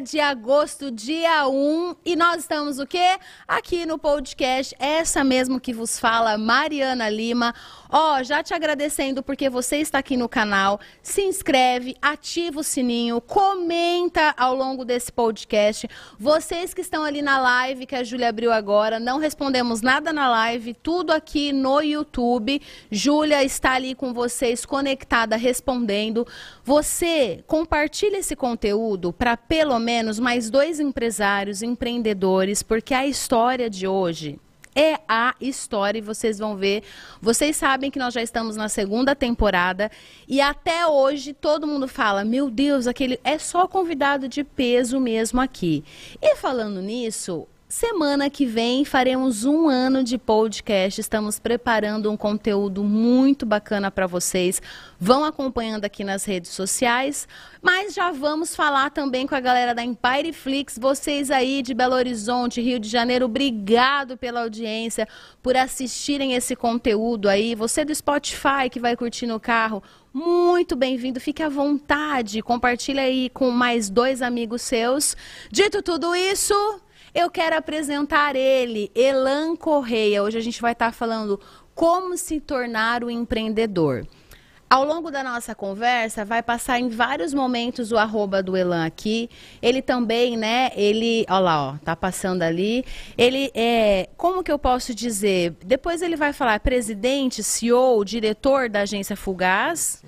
De agosto, dia 1, e nós estamos o quê? Aqui no podcast, essa mesmo que vos fala, Mariana Lima. Ó, oh, já te agradecendo porque você está aqui no canal. Se inscreve, ativa o sininho, comenta ao longo desse podcast. Vocês que estão ali na live que a Júlia abriu agora, não respondemos nada na live, tudo aqui no YouTube. Júlia está ali com vocês conectada respondendo. Você compartilha esse conteúdo para pelo menos mais dois empresários, empreendedores, porque a história de hoje é a história e vocês vão ver. Vocês sabem que nós já estamos na segunda temporada e até hoje todo mundo fala: "Meu Deus, aquele é só convidado de peso mesmo aqui". E falando nisso, Semana que vem faremos um ano de podcast. Estamos preparando um conteúdo muito bacana para vocês. Vão acompanhando aqui nas redes sociais. Mas já vamos falar também com a galera da Empire Flix. Vocês aí de Belo Horizonte, Rio de Janeiro, obrigado pela audiência, por assistirem esse conteúdo aí. Você do Spotify que vai curtir no carro, muito bem-vindo. Fique à vontade. Compartilha aí com mais dois amigos seus. Dito tudo isso. Eu quero apresentar ele, Elan Correia. Hoje a gente vai estar falando como se tornar um empreendedor. Ao longo da nossa conversa, vai passar em vários momentos o arroba do Elan aqui. Ele também, né? Ele, olha lá, ó, tá passando ali. Ele é, como que eu posso dizer? Depois ele vai falar presidente, CEO, diretor da agência Fugaz.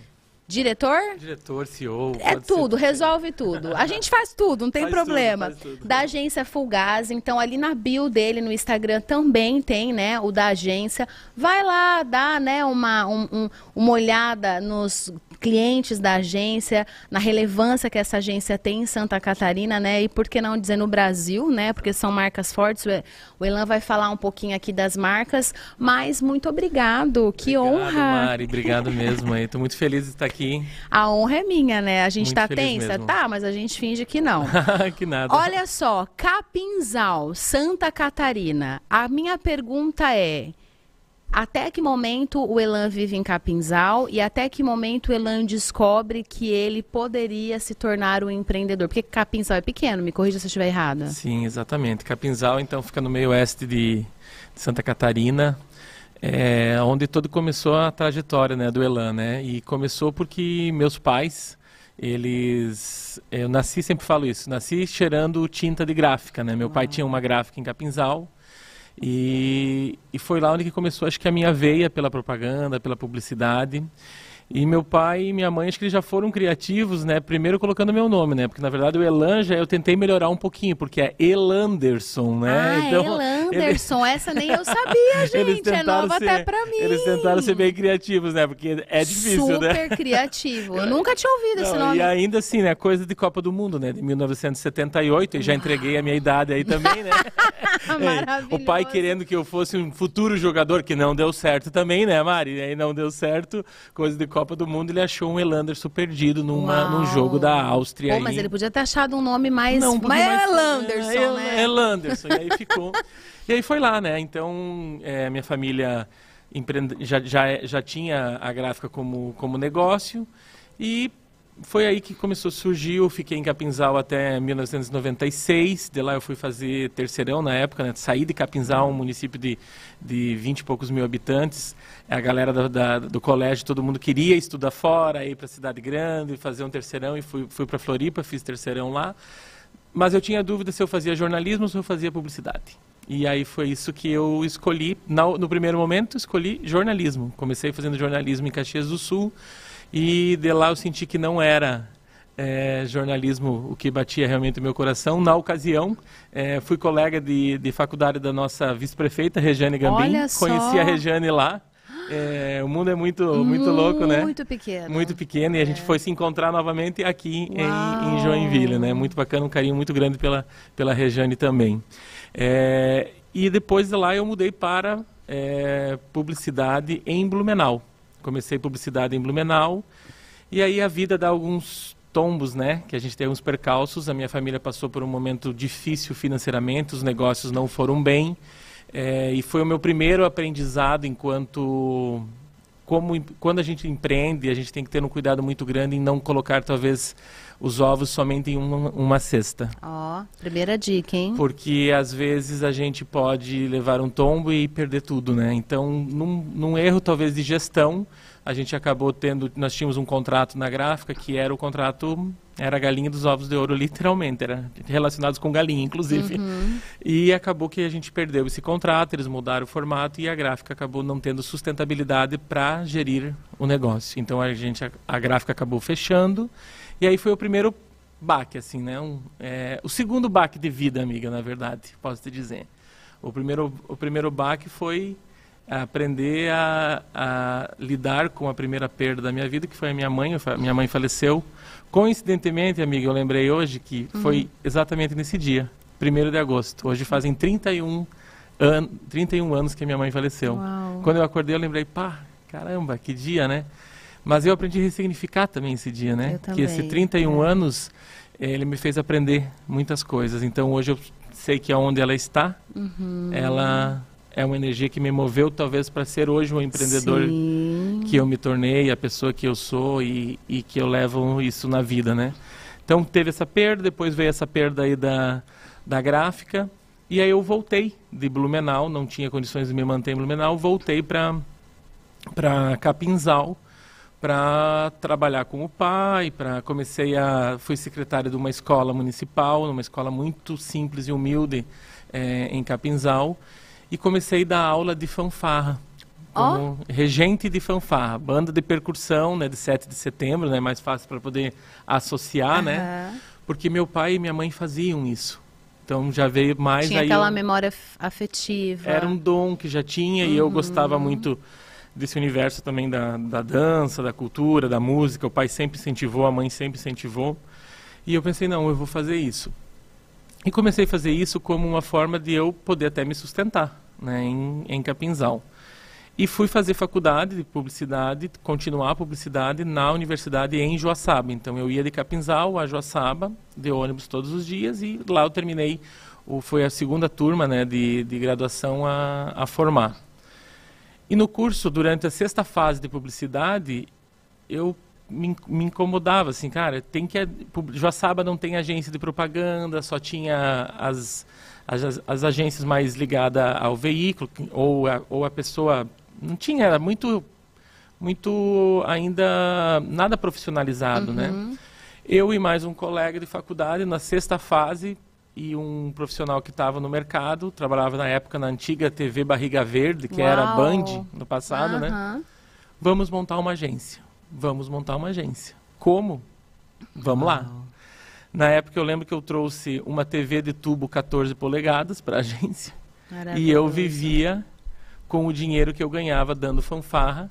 Diretor? Diretor, CEO. É tudo, resolve tudo. A gente faz tudo, não tem faz problema. Tudo, tudo. Da agência Fulgaz, então ali na bio dele no Instagram também tem, né, o da agência. Vai lá, dá, né, uma, um, um, uma olhada nos clientes da agência, na relevância que essa agência tem em Santa Catarina, né? E por que não dizer no Brasil, né? Porque são marcas fortes. O Elan vai falar um pouquinho aqui das marcas, mas muito obrigado. Que obrigado, honra. Mari, obrigado mesmo. Estou muito feliz de estar aqui. A honra é minha, né? A gente está tensa? Mesmo. Tá, mas a gente finge que não. que nada. Olha só, Capinzal, Santa Catarina. A minha pergunta é: até que momento o Elan vive em Capinzal e até que momento o Elan descobre que ele poderia se tornar um empreendedor? Porque Capinzal é pequeno, me corrija se eu estiver errada. Sim, exatamente. Capinzal, então, fica no meio oeste de Santa Catarina, é, onde todo começou a trajetória né, do Elan, né? E começou porque meus pais, eles... Eu nasci, sempre falo isso, nasci cheirando tinta de gráfica, né? Meu pai tinha uma gráfica em Capinzal e, e foi lá onde começou, acho que a minha veia pela propaganda, pela publicidade. E meu pai e minha mãe, acho que eles já foram criativos, né? Primeiro colocando meu nome, né? Porque na verdade o Elan já eu tentei melhorar um pouquinho, porque é Elanderson, né? Ah, então, Elanderson, ele... essa nem eu sabia, gente. é nova ser, até pra mim. Eles tentaram ser bem criativos, né? Porque é difícil, Super né? Super criativo. Eu nunca tinha ouvido Não, esse nome. E ainda assim, né? Coisa de Copa do Mundo, né? De 1978. E já entreguei a minha idade aí também, né? Maravilhoso. o pai querendo que eu fosse um futuro jogador, que não deu certo também, né, Mari? E aí não deu certo. Coisa de Copa do Mundo, ele achou um Elanderson perdido numa, num jogo da Áustria. Pô, mas ele podia ter achado um nome mais. Não, um mais, mais Elanderson, é, né? Elanderson, e aí ficou. E aí foi lá, né? Então, é, minha família empreende... já, já, já tinha a gráfica como, como negócio e foi aí que começou. Eu fiquei em Capinzal até 1996. De lá eu fui fazer terceirão na época, né? Saí de Capinzal, um município de, de 20 e poucos mil habitantes. A galera da, da, do colégio, todo mundo queria estudar fora, ir para a cidade grande, fazer um terceirão. E fui, fui para Floripa, fiz terceirão lá. Mas eu tinha dúvida se eu fazia jornalismo ou se eu fazia publicidade. E aí foi isso que eu escolhi. No, no primeiro momento, escolhi jornalismo. Comecei fazendo jornalismo em Caxias do Sul. E de lá eu senti que não era é, jornalismo o que batia realmente o meu coração. Na ocasião, é, fui colega de, de faculdade da nossa vice-prefeita, Regiane Gambim. Conheci a Regiane lá. É, o mundo é muito, muito, muito louco, né? Muito pequeno. Muito pequeno. E a gente é. foi se encontrar novamente aqui em, em, Joinville, né? Muito bacana, um carinho muito grande pela, pela Regiane também. É, e depois de lá eu mudei para é, publicidade em Blumenau. Comecei publicidade em Blumenau. E aí a vida dá alguns tombos, né? Que a gente tem uns percalços. A minha família passou por um momento difícil financeiramente, os negócios não foram bem. É, e foi o meu primeiro aprendizado enquanto como quando a gente empreende, a gente tem que ter um cuidado muito grande em não colocar talvez os ovos somente em uma, uma cesta. Ó, primeira dica, hein? Porque às vezes a gente pode levar um tombo e perder tudo, né? Então, num, num erro talvez de gestão, a gente acabou tendo, nós tínhamos um contrato na gráfica que era o contrato era a galinha dos ovos de ouro, literalmente, era relacionados com galinha, inclusive. Uhum. E acabou que a gente perdeu esse contrato, eles mudaram o formato e a gráfica acabou não tendo sustentabilidade para gerir o negócio. Então a gente a, a, gráfica acabou fechando e aí foi o primeiro baque, assim, né? Um, é, o segundo baque de vida, amiga, na verdade, posso te dizer. O primeiro, o primeiro baque foi aprender a, a, lidar com a primeira perda da minha vida, que foi a minha mãe. Minha mãe faleceu. Coincidentemente, amiga, eu lembrei hoje que uhum. foi exatamente nesse dia, 1 de agosto. Hoje fazem 31, an 31 anos que minha mãe faleceu. Uau. Quando eu acordei, eu lembrei, pá, caramba, que dia, né? Mas eu aprendi a ressignificar também esse dia, né? Que esse 31 é. anos, ele me fez aprender muitas coisas. Então hoje eu sei que aonde ela está, uhum. ela é uma energia que me moveu talvez para ser hoje o empreendedor Sim. que eu me tornei, a pessoa que eu sou e, e, que eu levo isso na vida, né? Então teve essa perda, depois veio essa perda aí da, da gráfica e aí eu voltei de Blumenau, não tinha condições de me manter em Blumenau, voltei para Capinzal para trabalhar com o pai, para comecei a fui secretário de uma escola municipal, uma escola muito simples e humilde é, em Capinzal e comecei a dar aula de fanfarra. Como oh. regente de fanfarra, banda de percussão, né, de 7 de setembro, né, mais fácil para poder associar, uhum. né? Porque meu pai e minha mãe faziam isso. Então já veio mais tinha aí aquela eu... memória afetiva. Era um dom que já tinha uhum. e eu uhum. gostava muito desse universo também da, da dança, da cultura, da música. O pai sempre incentivou, a mãe sempre incentivou. E eu pensei, não, eu vou fazer isso. E comecei a fazer isso como uma forma de eu poder até me sustentar né, em, em Capinzal. E fui fazer faculdade de publicidade, continuar a publicidade na universidade em Joaçaba. Então eu ia de Capinzal a Joaçaba, de ônibus todos os dias, e lá eu terminei, o, foi a segunda turma né, de, de graduação a, a formar. E no curso, durante a sexta fase de publicidade, eu me, me, incomodava, assim, cara, tem que... Joaçaba não tem agência de propaganda, só tinha as, as, as agências mais ligadas ao veículo, ou a, ou a pessoa... Não tinha, era muito, muito ainda nada profissionalizado, né? uhum. né? Eu e mais um colega de faculdade, na sexta fase, e um profissional que estava no mercado, trabalhava na época na antiga TV Barriga Verde, que Uau. era Band no passado, uhum. né? Vamos montar uma agência vamos montar uma agência. Como? Vamos lá. Na época eu lembro que eu trouxe uma TV de tubo 14 polegadas para a agência. E eu vivia com o dinheiro que eu ganhava dando fanfarra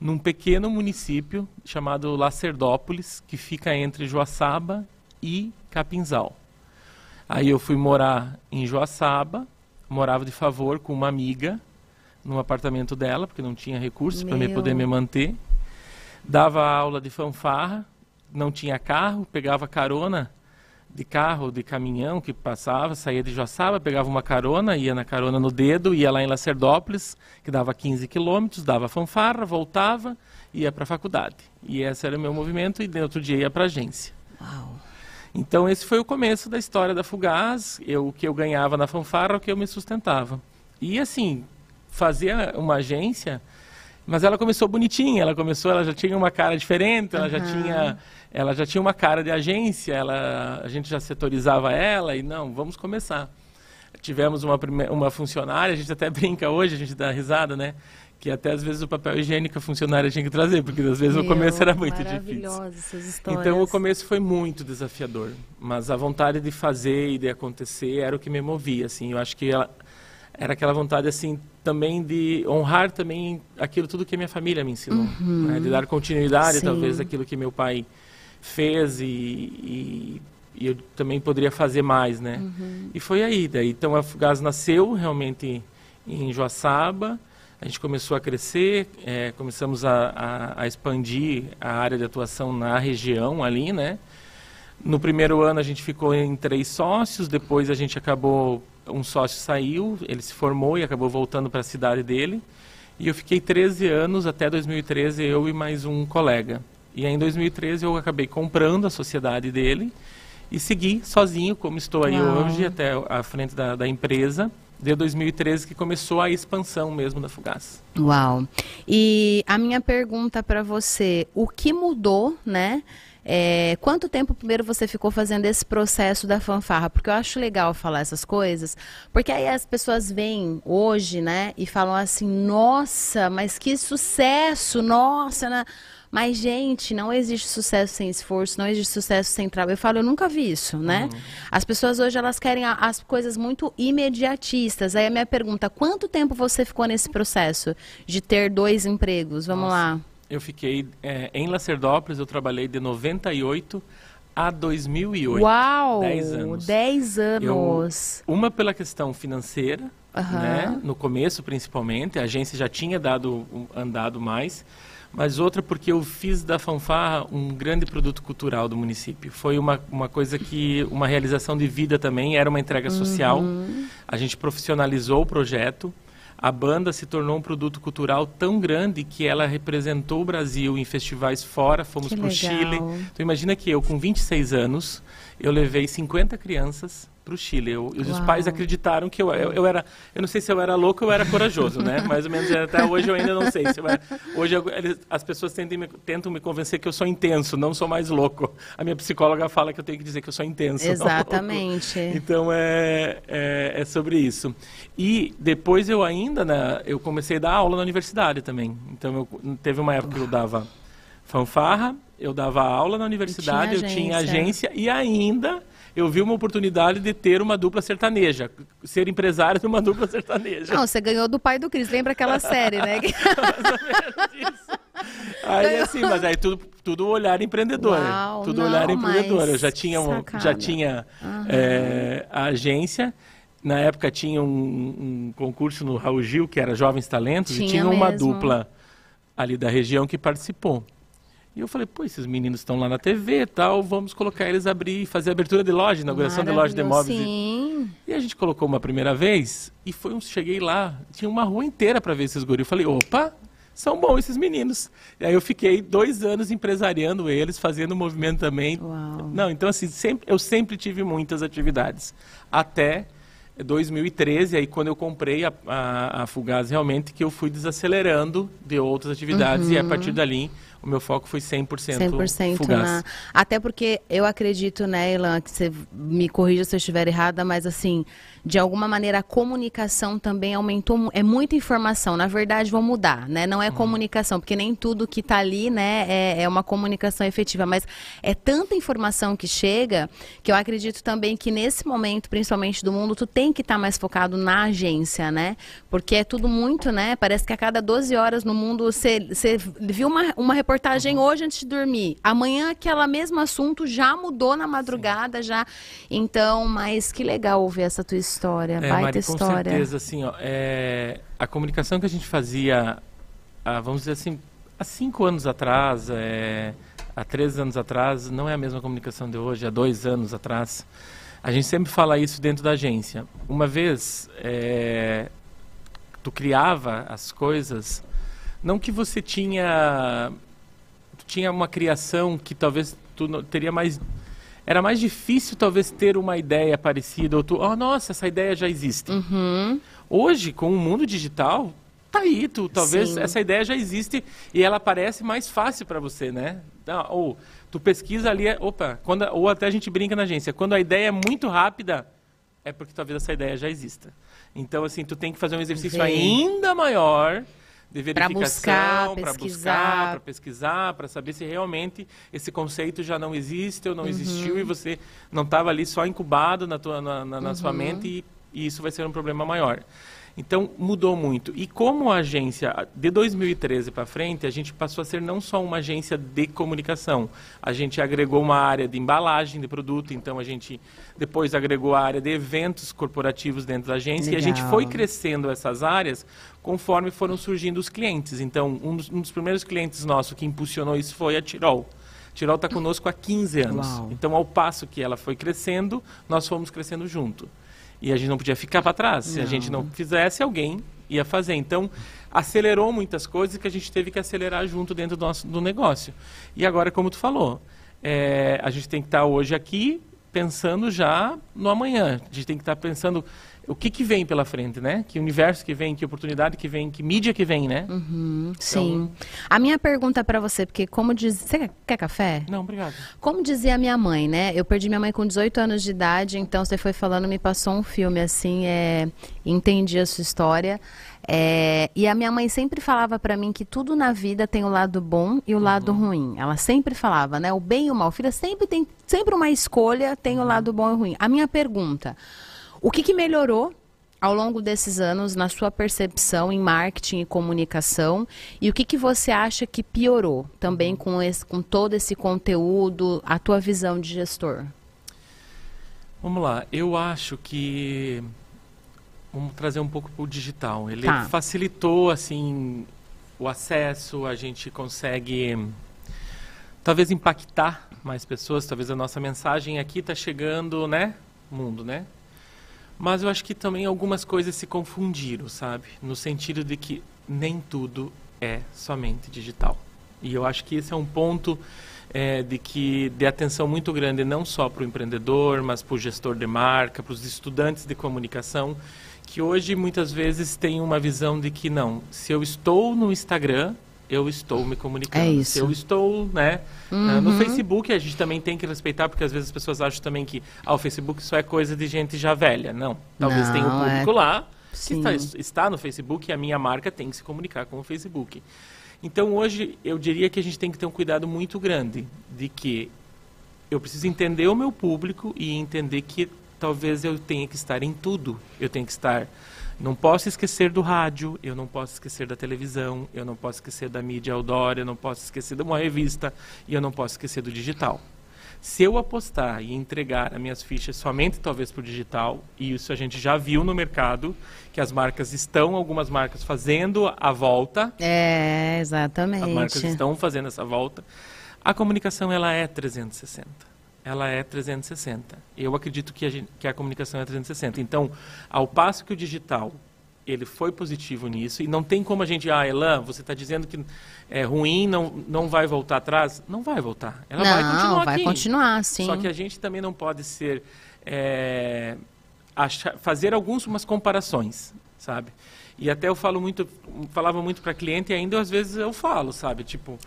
num pequeno município chamado Lacerdópolis, que fica entre Joaçaba e Capinzal. Aí eu fui morar em Joaçaba, morava de favor com uma amiga no apartamento dela, porque não tinha recursos para me poder me manter dava aula de fanfarra, não tinha carro, pegava carona de carro, de caminhão que passava, saía de Joaçaba, pegava uma carona, ia na carona no dedo, ia lá em Lacerdópolis, que dava 15 quilômetros, dava fanfarra, voltava, ia para a faculdade. E esse era o meu movimento, e no outro dia ia para a agência. Uau. Então esse foi o começo da história da Fugaz, eu, o que eu ganhava na fanfarra, o que eu me sustentava. E assim, fazer uma agência mas ela começou bonitinha, ela começou, ela já tinha uma cara diferente, ela uhum. já tinha, ela já tinha uma cara de agência, ela, a gente já setorizava ela e não, vamos começar. Tivemos uma, uma funcionária, a gente até brinca hoje, a gente dá risada, né? Que até às vezes o papel higiênico a funcionária tinha que trazer, porque às vezes Meu, o começo era muito difícil. Essas histórias. Então o começo foi muito desafiador, mas a vontade de fazer e de acontecer era o que me movia, assim. Eu acho que ela, era aquela vontade assim também de honrar também aquilo tudo que a minha família me ensinou, uhum. né? de dar continuidade Sim. talvez aquilo que meu pai fez e, e, e, eu também poderia fazer mais, né? Uhum. E foi aí, daí então a Fugaz nasceu realmente em Joaçaba, a gente começou a crescer, é, começamos a, a, a expandir a área de atuação na região ali, né? No primeiro ano a gente ficou em três sócios, depois a gente acabou um sócio saiu, ele se formou e acabou voltando para a cidade dele. E eu fiquei 13 anos, até 2013, eu e mais um colega. E aí, em 2013, eu acabei comprando a sociedade dele e segui sozinho, como estou aí Uau. hoje, até a frente da, da empresa de 2013 que começou a expansão mesmo da Fugaz. Uau! E a minha pergunta para você, o que mudou, né? É, quanto tempo primeiro você ficou fazendo esse processo da fanfarra? Porque eu acho legal falar essas coisas, porque aí as pessoas vêm hoje, né, e falam assim: nossa, mas que sucesso, nossa, né? Mas, gente, não existe sucesso sem esforço, não existe sucesso sem trabalho. Eu falo, eu nunca vi isso, né? Uhum. As pessoas hoje, elas querem as coisas muito imediatistas. Aí a minha pergunta, quanto tempo você ficou nesse processo de ter dois empregos? Vamos Nossa. lá. Eu fiquei é, em Lacerdópolis, eu trabalhei de 98 a 2008. Uau! 10 anos. 10 anos. Eu, uma pela questão financeira, uhum. né? No começo, principalmente. A agência já tinha dado, andado mais mas outra porque eu fiz da fanfarra um grande produto cultural do município. Foi uma, uma coisa que, uma realização de vida também, era uma entrega social. Uhum. A gente profissionalizou o projeto. A banda se tornou um produto cultural tão grande que ela representou o Brasil em festivais fora, fomos para o Chile. Então imagina que eu, com 26 anos, eu levei 50 crianças para o Chile. Eu, os pais acreditaram que eu, eu, eu, era, eu não sei se eu era louco ou eu era corajoso, né? Mais ou menos até hoje eu ainda não sei. Se era, hoje eu, eles, as pessoas tentam me, tentam me convencer que eu sou intenso, não sou mais louco. A minha psicóloga fala que eu tenho que dizer que eu sou intenso. Exatamente. Então é, é, é, sobre isso. E depois eu ainda, né, eu comecei a dar aula na universidade também. Então teve uma época que eu dava fanfarra, eu dava aula na universidade, tinha eu tinha agência e ainda eu vi uma oportunidade de ter uma dupla sertaneja, ser empresário de uma dupla sertaneja. Não, você ganhou do pai do Cris, lembra aquela série, né? aí assim, mas aí tudo, tudo olhar empreendedor. Uau, tudo não, olhar empreendedor. Eu já tinha, um, já tinha é, a agência. Na época tinha um, um, concurso no Raul Gil, que era Jovens Talentos, tinha e tinha uma dupla ali da região que participou. E eu falei, pô, esses meninos estão lá na TV e tal, vamos colocar eles abrir, fazer abertura de loja, inauguração de loja de imóveis. Sim. E, e a gente colocou uma primeira vez e foi um, cheguei lá, tinha uma rua inteira para ver esses guris. Eu falei, opa, são bons esses meninos. E aí eu fiquei dois anos empresariando eles, fazendo movimento também. Uau. Não, então assim, sempre, eu sempre tive muitas atividades. Até 2013, aí quando eu comprei a, a, a Fugaz, realmente que eu fui desacelerando de outras atividades uhum. e a partir dali o meu foco foi 100%, 100% fugaz. Na... Até porque eu acredito, né, Elan, que você me corrija se eu estiver errada, mas assim, de alguma maneira a comunicação também aumentou, é muita informação. Na verdade, vou mudar, né? Não é uhum. comunicação, porque nem tudo que está ali, né, é, é uma comunicação efetiva, mas é tanta informação que chega que eu acredito também que nesse momento, principalmente do mundo, tu tem que estar tá mais focado na agência, né? Porque é tudo muito, né? Parece que a cada 12 horas no mundo você, você viu uma, uma reportagem reportagem hoje antes de dormir. Amanhã aquele mesmo assunto já mudou na madrugada, Sim. já. Então, mas que legal ouvir essa tua história, é, baita Mari, história. Com certeza, assim, ó, é, a comunicação que a gente fazia, há, vamos dizer assim, há cinco anos atrás, é, há três anos atrás, não é a mesma comunicação de hoje, há dois anos atrás. A gente sempre fala isso dentro da agência. Uma vez, é, tu criava as coisas, não que você tinha tinha uma criação que talvez tu teria mais era mais difícil talvez ter uma ideia parecida ou tu, oh, nossa, essa ideia já existe. Uhum. Hoje, com o mundo digital, tá aí, tu, talvez Sim. essa ideia já existe e ela parece mais fácil para você, né? ou tu pesquisa ali, é, opa, quando, ou até a gente brinca na agência, quando a ideia é muito rápida, é porque talvez essa ideia já exista. Então, assim, tu tem que fazer um exercício ainda maior de verificação, para buscar, para pesquisar, para saber se realmente esse conceito já não existe ou não uhum. existiu e você não estava ali só incubado na, tua, na, na, na uhum. sua mente e, e isso vai ser um problema maior. Então mudou muito. E como agência, de 2013 para frente, a gente passou a ser não só uma agência de comunicação, a gente agregou uma área de embalagem de produto, então a gente depois agregou a área de eventos corporativos dentro da agência Legal. e a gente foi crescendo essas áreas conforme foram surgindo os clientes. Então, um dos, um dos primeiros clientes nossos que impulsionou isso foi a Tirol. Tirol está conosco há 15 anos. Uau. Então, ao passo que ela foi crescendo, nós fomos crescendo junto. E a gente não podia ficar para trás. Se a gente não fizesse, alguém ia fazer. Então, acelerou muitas coisas que a gente teve que acelerar junto dentro do nosso do negócio. E agora, como tu falou, é, a gente tem que estar hoje aqui pensando já no amanhã. A gente tem que estar pensando o que, que vem pela frente, né? Que universo que vem, que oportunidade que vem, que mídia que vem, né? Uhum, então... Sim. A minha pergunta para você, porque como diz... Você quer, café? Não, obrigado. Como dizia a minha mãe, né? Eu perdi minha mãe com 18 anos de idade, então você foi falando, me passou um filme, assim, é... entendi a sua história. É, e a minha mãe sempre falava para mim que tudo na vida tem o lado bom e o uhum. lado ruim. Ela sempre falava, né? O bem e o mal. Filha sempre tem sempre uma escolha, tem uhum. o lado bom e o ruim. A minha pergunta: o que, que melhorou ao longo desses anos na sua percepção em marketing e comunicação e o que, que você acha que piorou também com, esse, com todo esse conteúdo, a tua visão de gestor? Vamos lá, eu acho que vamos trazer um pouco para o digital. Ele tá. facilitou assim o acesso, a gente consegue talvez impactar mais pessoas, talvez a nossa mensagem aqui está chegando, né, mundo, né? Mas eu acho que também algumas coisas se confundiram, sabe? No sentido de que nem tudo é somente digital. E eu acho que esse é um ponto é, de que de atenção muito grande não só para o empreendedor, mas para o gestor de marca, para os estudantes de comunicação, que hoje muitas vezes tem uma visão de que não, se eu estou no Instagram, eu estou me comunicando. É isso. Eu estou, né? Uhum. No Facebook a gente também tem que respeitar, porque às vezes as pessoas acham também que ah, o Facebook só é coisa de gente já velha. Não. Talvez Não, tenha um público é... lá que está, está, no Facebook e a minha marca tem que se comunicar com o Facebook. Então hoje eu diria que a gente tem que ter um cuidado muito grande de que eu preciso entender o meu público e entender que talvez eu tenha que estar em tudo. Eu tenho que estar não posso esquecer do rádio, eu não posso esquecer da televisão, eu não posso esquecer da mídia outdoor, eu não posso esquecer de uma revista e eu não posso esquecer do digital. Se eu apostar e entregar as minhas fichas somente talvez para o digital, e isso a gente já viu no mercado, que as marcas estão, algumas marcas fazendo a volta. É, exatamente. As marcas estão fazendo essa volta. A comunicação ela é 360 ela é 360. Eu acredito que a, que a comunicação é 360. Então, ao passo que o digital ele foi positivo nisso e não tem como a gente, ah, Elan, você está dizendo que é ruim, não, não vai voltar atrás? Não vai voltar. Ela não, vai continuar vai aqui. continuar, sim. Só que a gente também não pode ser é, achar, fazer algumas comparações, sabe? E até eu falo muito, falava muito para cliente e ainda às vezes eu falo, sabe? Tipo,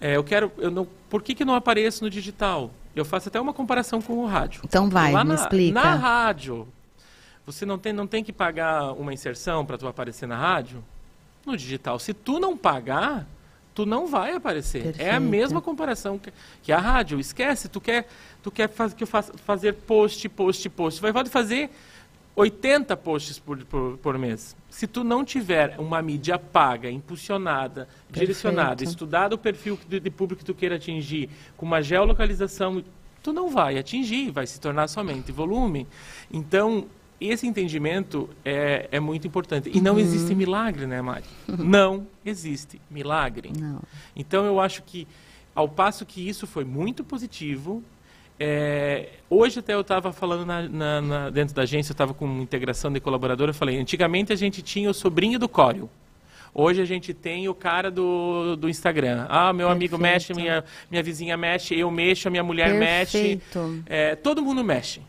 é, eu quero, eu não, por que que não apareço no digital? Eu faço até uma comparação com o rádio. Então vai, Lá me na, explica. Na rádio, você não tem, não tem que pagar uma inserção para tu aparecer na rádio? No digital, se tu não pagar, tu não vai aparecer. Perfeito. É a mesma comparação que, que, a rádio. Esquece, tu quer, tu quer faz, que eu faça, fazer post, post, post. Vai pode fazer 80 posts por, por, por, mês. Se tu não tiver uma mídia paga, impulsionada, Perfeito. direcionada, estudado o perfil de, de, público que tu queira atingir, com uma geolocalização, tu não vai atingir, vai se tornar somente volume. Então, esse entendimento é, é muito importante. E não uhum. existe milagre, né, Mari? Uhum. Não existe milagre. Não. Então, eu acho que, ao passo que isso foi muito positivo, é, hoje até eu estava falando na, na, na, dentro da agência, eu estava com integração de colaborador, eu falei, antigamente a gente tinha o sobrinho do Córeo. Hoje a gente tem o cara do, do Instagram. Ah, meu Perfeito. amigo mexe, minha, minha vizinha mexe, eu mexo, a minha mulher Perfeito. mexe. É, todo mundo mexe.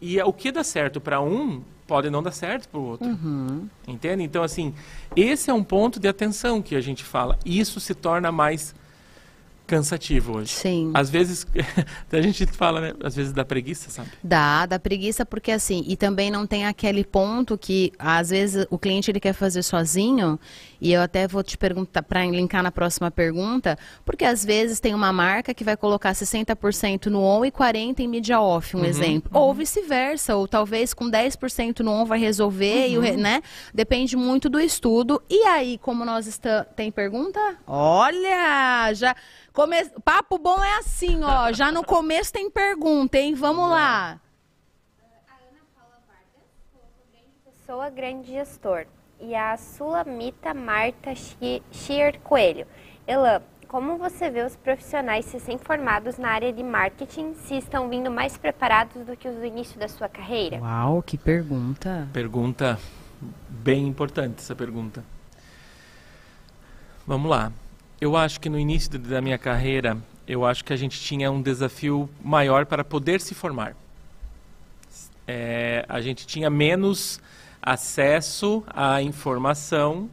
E o que dá certo para um pode não dar certo para o outro. Uhum. Entende? Então, assim, esse é um ponto de atenção que a gente fala. Isso se torna mais cansativo hoje. Sim. Às vezes, a gente fala, né? Às vezes dá preguiça, sabe? Dá, dá preguiça porque assim, e também não tem aquele ponto que às vezes o cliente ele quer fazer sozinho, e eu até vou te perguntar para linkar na próxima pergunta, porque às vezes tem uma marca que vai colocar 60% no on e 40 em mídia off, um uhum, exemplo. Uhum. Ou vice-versa, ou talvez com 10% no on vai resolver, uhum. e o, né? Depende muito do estudo. E aí, como nós estamos, tem pergunta? Olha, já Come... Papo bom é assim, ó. Já no começo tem pergunta, hein? Vamos lá. A Ana Paula Vargas pessoa, grande gestor. E a Sulamita Marta Schier Coelho. Elan, como você vê os profissionais recém-formados na área de marketing, se estão vindo mais preparados do que os do início da sua carreira? Uau, que pergunta. Pergunta Bem importante essa pergunta. Vamos lá. Eu acho que no início da minha carreira, eu acho que a gente tinha um desafio maior para poder se formar. É, a gente tinha menos acesso à informação,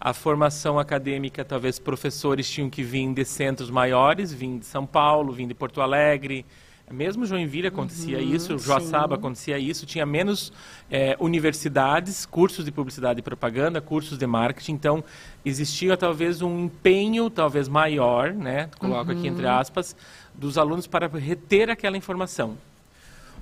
a formação acadêmica, talvez professores tinham que vir de centros maiores, vir de São Paulo, vir de Porto Alegre, mesmo Joinville acontecia uhum, isso, Joaçaba sim. acontecia isso, tinha menos é, universidades, cursos de publicidade e propaganda, cursos de marketing, então existia talvez um empenho talvez maior, né, coloco uhum. aqui entre uhum. aspas, dos alunos para reter aquela informação.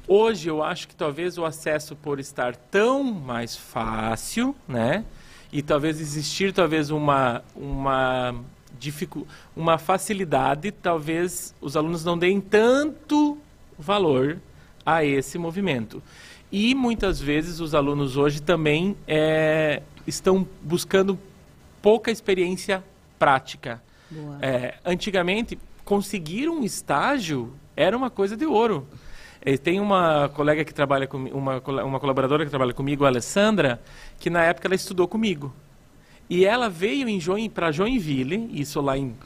Hoje eu acho que talvez o acesso por estar tão mais fácil, né, e talvez existir talvez uma uma dificu uma facilidade, talvez os alunos não deem tanto valor a esse movimento. E muitas vezes os alunos hoje também é, estão buscando pouca experiência prática. É, antigamente, conseguir um estágio era uma coisa de ouro. Tem uma colega que trabalha comigo, uma, uma colaboradora que trabalha comigo, a Alessandra, que na época ela estudou comigo. E ela veio em Join, para Joinville, isso lá em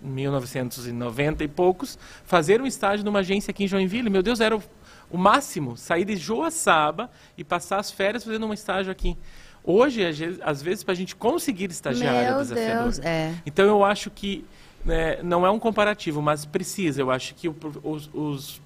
1990 e poucos, fazer um estágio numa agência aqui em Joinville. Meu Deus, era o, o máximo, sair de Joaçaba e passar as férias fazendo um estágio aqui. Hoje, às vezes, para a gente conseguir estagiário Meu é desafiador. Deus, é. Então, eu acho que né, não é um comparativo, mas precisa. Eu acho que o, os, os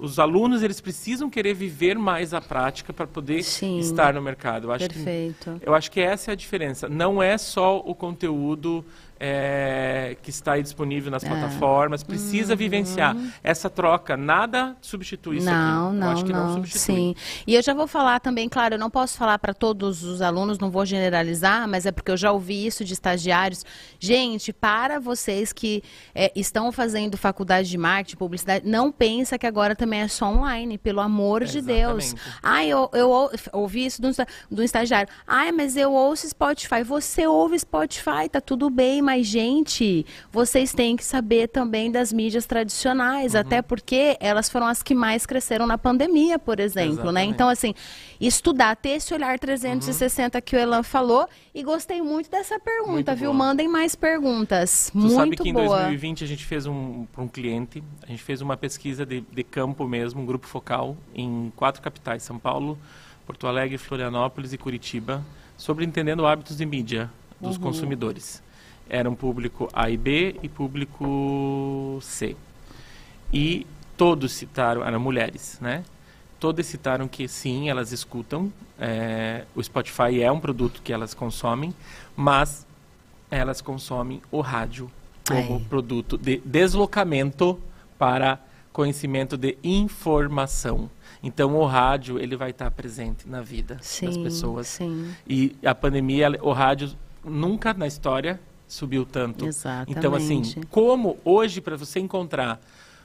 os alunos eles precisam querer viver mais a prática para poder Sim, estar no mercado. Eu acho perfeito. Que, eu acho que essa é a diferença. Não é só o conteúdo é, que está aí disponível nas é. plataformas, precisa uhum. vivenciar essa troca. Nada substitui isso não, aqui. Não, eu acho que não, não substitui. Sim. E eu já vou falar também, claro, eu não posso falar para todos os alunos, não vou generalizar, mas é porque eu já ouvi isso de estagiários. Gente, para vocês que é, estão fazendo faculdade de marketing, publicidade, não pensa que agora também é só online, pelo amor de Deus. Ai, eu, eu ouvi isso do, do estagiário. Ai, mas eu ouço Spotify. Você ouve Spotify, tá tudo bem, mas, gente, vocês têm que saber também das mídias tradicionais, uhum. até porque elas foram as que mais cresceram na pandemia, por exemplo, né? Exatamente. né? Então, assim, estudar, ter esse olhar 360 uhum. que o Elan falou. E gostei muito dessa pergunta, muito viu? Boa. Mandem mais perguntas. Tu muito sabe que boa. em 2020 a gente fez um para um cliente, a gente fez uma pesquisa de, de campo mesmo, um grupo focal em quatro capitais, São Paulo, Porto Alegre, Florianópolis e Curitiba, sobre entendendo hábitos de mídia dos uhum. consumidores era um público A e B e público C. E todos citaram, eram mulheres, né? Todas citaram que sim, elas escutam, é, o Spotify é um produto que elas consomem, mas elas consomem o rádio como Ai. produto de deslocamento para conhecimento de informação. Então o rádio ele vai estar presente na vida sim, das pessoas. Sim. E a pandemia, o rádio nunca na história subiu tanto. Exatamente. Então, assim, como hoje para você encontrar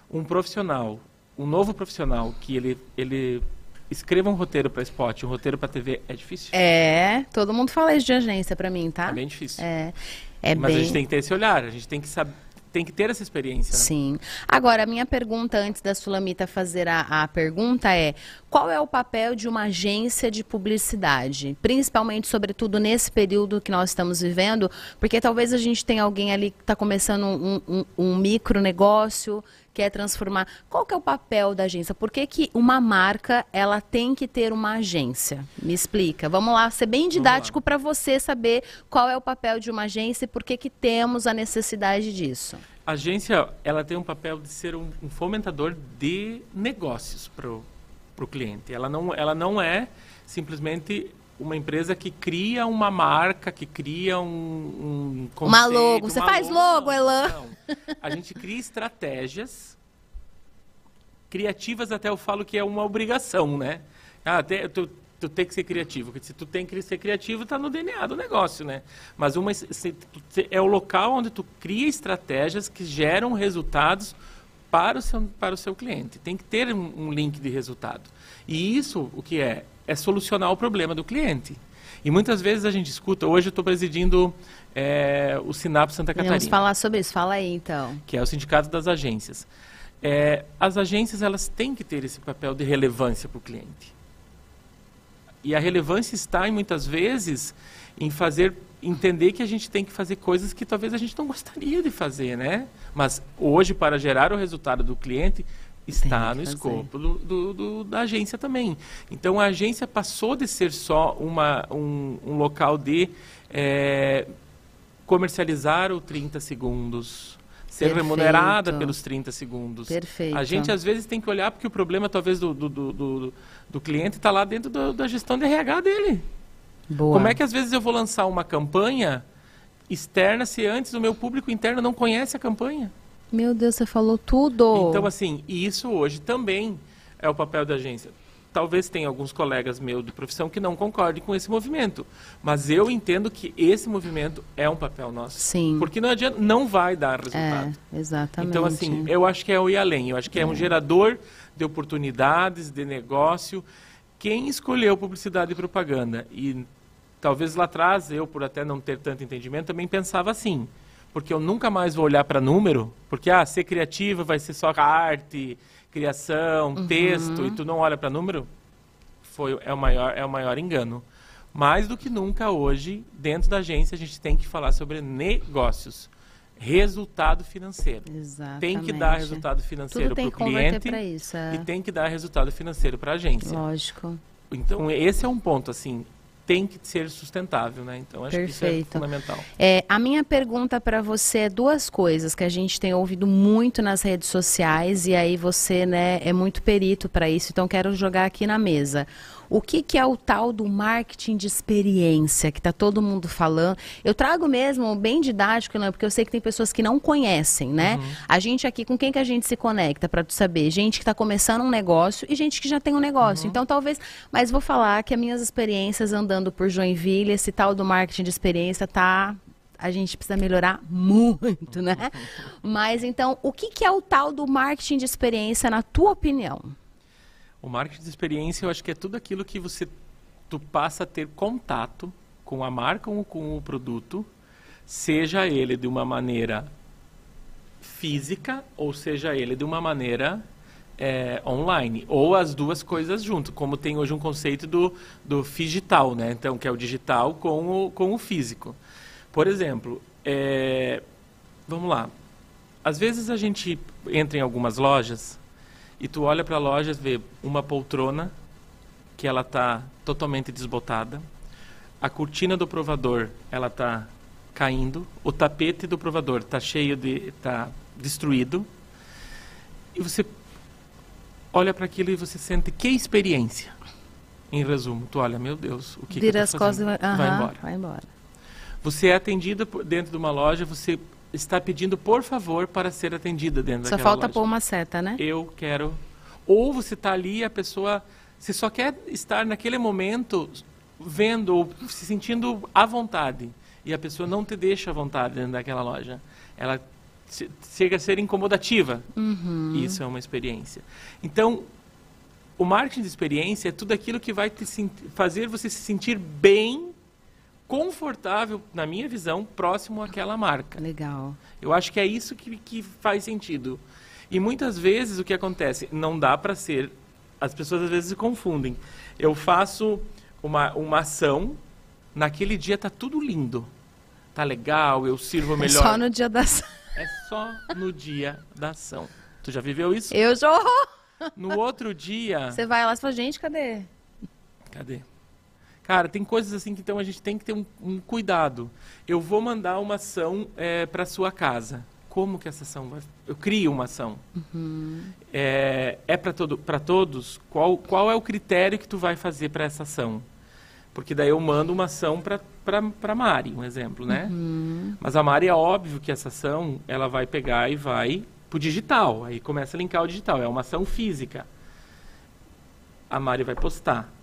um profissional, um novo profissional que ele, ele escreva um roteiro para spot, um roteiro para TV, é difícil. É, todo mundo fala isso de agência para mim, tá? É bem difícil. É, é Mas bem... a gente tem que ter esse olhar, a gente tem que saber tem que ter essa experiência. Né? Sim. Agora, a minha pergunta, antes da Sulamita fazer a, a pergunta, é: qual é o papel de uma agência de publicidade? Principalmente, sobretudo, nesse período que nós estamos vivendo, porque talvez a gente tenha alguém ali que está começando um, um, um micro negócio quer transformar. Qual que é o papel da agência? Por que, que uma marca ela tem que ter uma agência? Me explica. Vamos lá, ser bem didático para você saber qual é o papel de uma agência e por que, que temos a necessidade disso. A agência ela tem um papel de ser um, um fomentador de negócios para o cliente. Ela não, ela não é simplesmente uma empresa que cria uma marca, que cria um, um conceito, uma logo. Você uma faz logo, logo Elan? Não. A gente cria estratégias criativas, até eu falo que é uma obrigação, né? Ah, te, tu, tu tem que ser criativo. Se tu tem que ser criativo, está no DNA do negócio, né? Mas uma, se, é o local onde tu cria estratégias que geram resultados para o seu, para o seu cliente. Tem que ter um, um link de resultado. E isso, o que é? É solucionar o problema do cliente. E muitas vezes a gente escuta, hoje eu estou presidindo é, o Sinap Santa Catarina. Vamos falar sobre isso, fala aí então. Que é o Sindicato das Agências. É, as agências elas têm que ter esse papel de relevância para o cliente. E a relevância está, em muitas vezes, em fazer entender que a gente tem que fazer coisas que talvez a gente não gostaria de fazer, né? Mas hoje, para gerar o resultado do cliente, está no escopo do, do, do, da agência também. Então, a agência passou de ser só uma, um, um local de é, comercializar o 30 segundos, ser Perfeito. remunerada pelos 30 segundos. Perfeito. A gente, às vezes, tem que olhar porque o problema, talvez, do, do, do, do cliente está lá dentro da gestão de RH dele. Boa. Como é que, às vezes, eu vou lançar uma campanha externa se antes o meu público interno não conhece a campanha? Meu Deus, você falou tudo. Então, assim, isso hoje também é o papel da agência. Talvez tenha alguns colegas meus de profissão que não concordem com esse movimento, mas eu entendo que esse movimento é um papel nosso. Sim. Porque não adianta, não vai dar resultado. É, exatamente. Então, assim, eu acho que é o ir além. Eu acho que é, é um gerador de oportunidades, de negócio. Quem escolheu publicidade e propaganda e talvez lá atrás eu, por até não ter tanto entendimento, também pensava assim porque eu nunca mais vou olhar para número, porque ah, ser criativo vai ser só arte, criação, uhum. texto, e tu não olha para número, foi, é, o maior, é o maior engano. Mais do que nunca hoje, dentro da agência, a gente tem que falar sobre negócios. Resultado financeiro. Exatamente. Tem que dar resultado financeiro para o cliente isso, é. e tem que dar resultado financeiro para a agência. Lógico. Então, esse é um ponto, assim, tem que ser sustentável, né? Então acho Perfeito. que isso é fundamental. É, a minha pergunta para você é duas coisas que a gente tem ouvido muito nas redes sociais e aí você, né, é muito perito para isso, então quero jogar aqui na mesa. O que, que é o tal do marketing de experiência que está todo mundo falando? Eu trago mesmo bem didático, não, porque eu sei que tem pessoas que não conhecem, né? Uhum. A gente aqui, com quem que a gente se conecta para tu saber? Gente que está começando um negócio e gente que já tem um negócio. Uhum. Então, talvez, mas vou falar que as minhas experiências andando por Joinville, esse tal do marketing de experiência tá a gente precisa melhorar muito, né? Mas então, o que, que é o tal do marketing de experiência, na tua opinião? O marketing de experiência, eu acho que é tudo aquilo que você tu passa a ter contato com a marca ou com o produto, seja ele de uma maneira física ou seja ele de uma maneira é, online ou as duas coisas junto, como tem hoje um conceito do, do digital, né? Então que é o digital com o, com o físico. Por exemplo, é, vamos lá. Às vezes a gente entra em algumas lojas e tu olha para a loja e vê uma poltrona que ela está totalmente desbotada, a cortina do provador ela está caindo, o tapete do provador está cheio de está destruído e você olha para aquilo e você sente que experiência. Em resumo, tu olha, meu Deus, o que, que eu as coisas, vai, embora. vai embora. Você é atendida dentro de uma loja, você está pedindo por favor para ser atendida dentro só daquela falta loja. pôr uma seta, né? Eu quero. Ou você está ali a pessoa, você só quer estar naquele momento vendo ou se sentindo à vontade e a pessoa não te deixa à vontade dentro daquela loja. Ela chega a ser incomodativa. Uhum. Isso é uma experiência. Então, o marketing de experiência é tudo aquilo que vai te fazer você se sentir bem confortável, na minha visão, próximo àquela marca. Legal. Eu acho que é isso que, que faz sentido. E muitas vezes o que acontece? Não dá para ser. As pessoas às vezes se confundem. Eu faço uma, uma ação, naquele dia tá tudo lindo. Tá legal, eu sirvo é melhor. É só no dia da ação. É só no dia da ação. Tu já viveu isso? Eu já. No outro dia. Você vai lá e fala, gente, cadê? Cadê? Cara, tem coisas assim que então a gente tem que ter um, um cuidado. Eu vou mandar uma ação é, para sua casa. Como que essa ação vai? Eu crio uma ação. Uhum. É, é para todo, todos? Qual, qual é o critério que tu vai fazer para essa ação? Porque daí eu mando uma ação para para Mari, um exemplo, né? Uhum. Mas a Mari é óbvio que essa ação ela vai pegar e vai para o digital. Aí começa a linkar o digital. É uma ação física. A Mari vai postar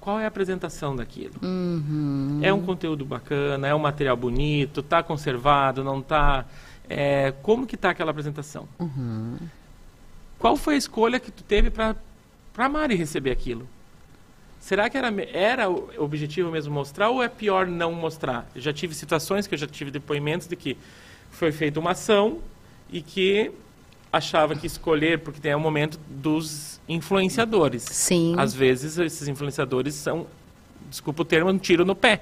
qual é a apresentação daquilo. Uhum. É um conteúdo bacana, é um material bonito, está conservado, não está... É, como que está aquela apresentação? Uhum. Qual foi a escolha que tu teve para a Mari receber aquilo? Será que era, era o objetivo mesmo mostrar ou é pior não mostrar? Eu já tive situações que eu já tive depoimentos de que foi feita uma ação e que achava que escolher, porque tem o momento dos influenciadores. Sim. Às vezes esses influenciadores são, desculpa o termo, um tiro no pé.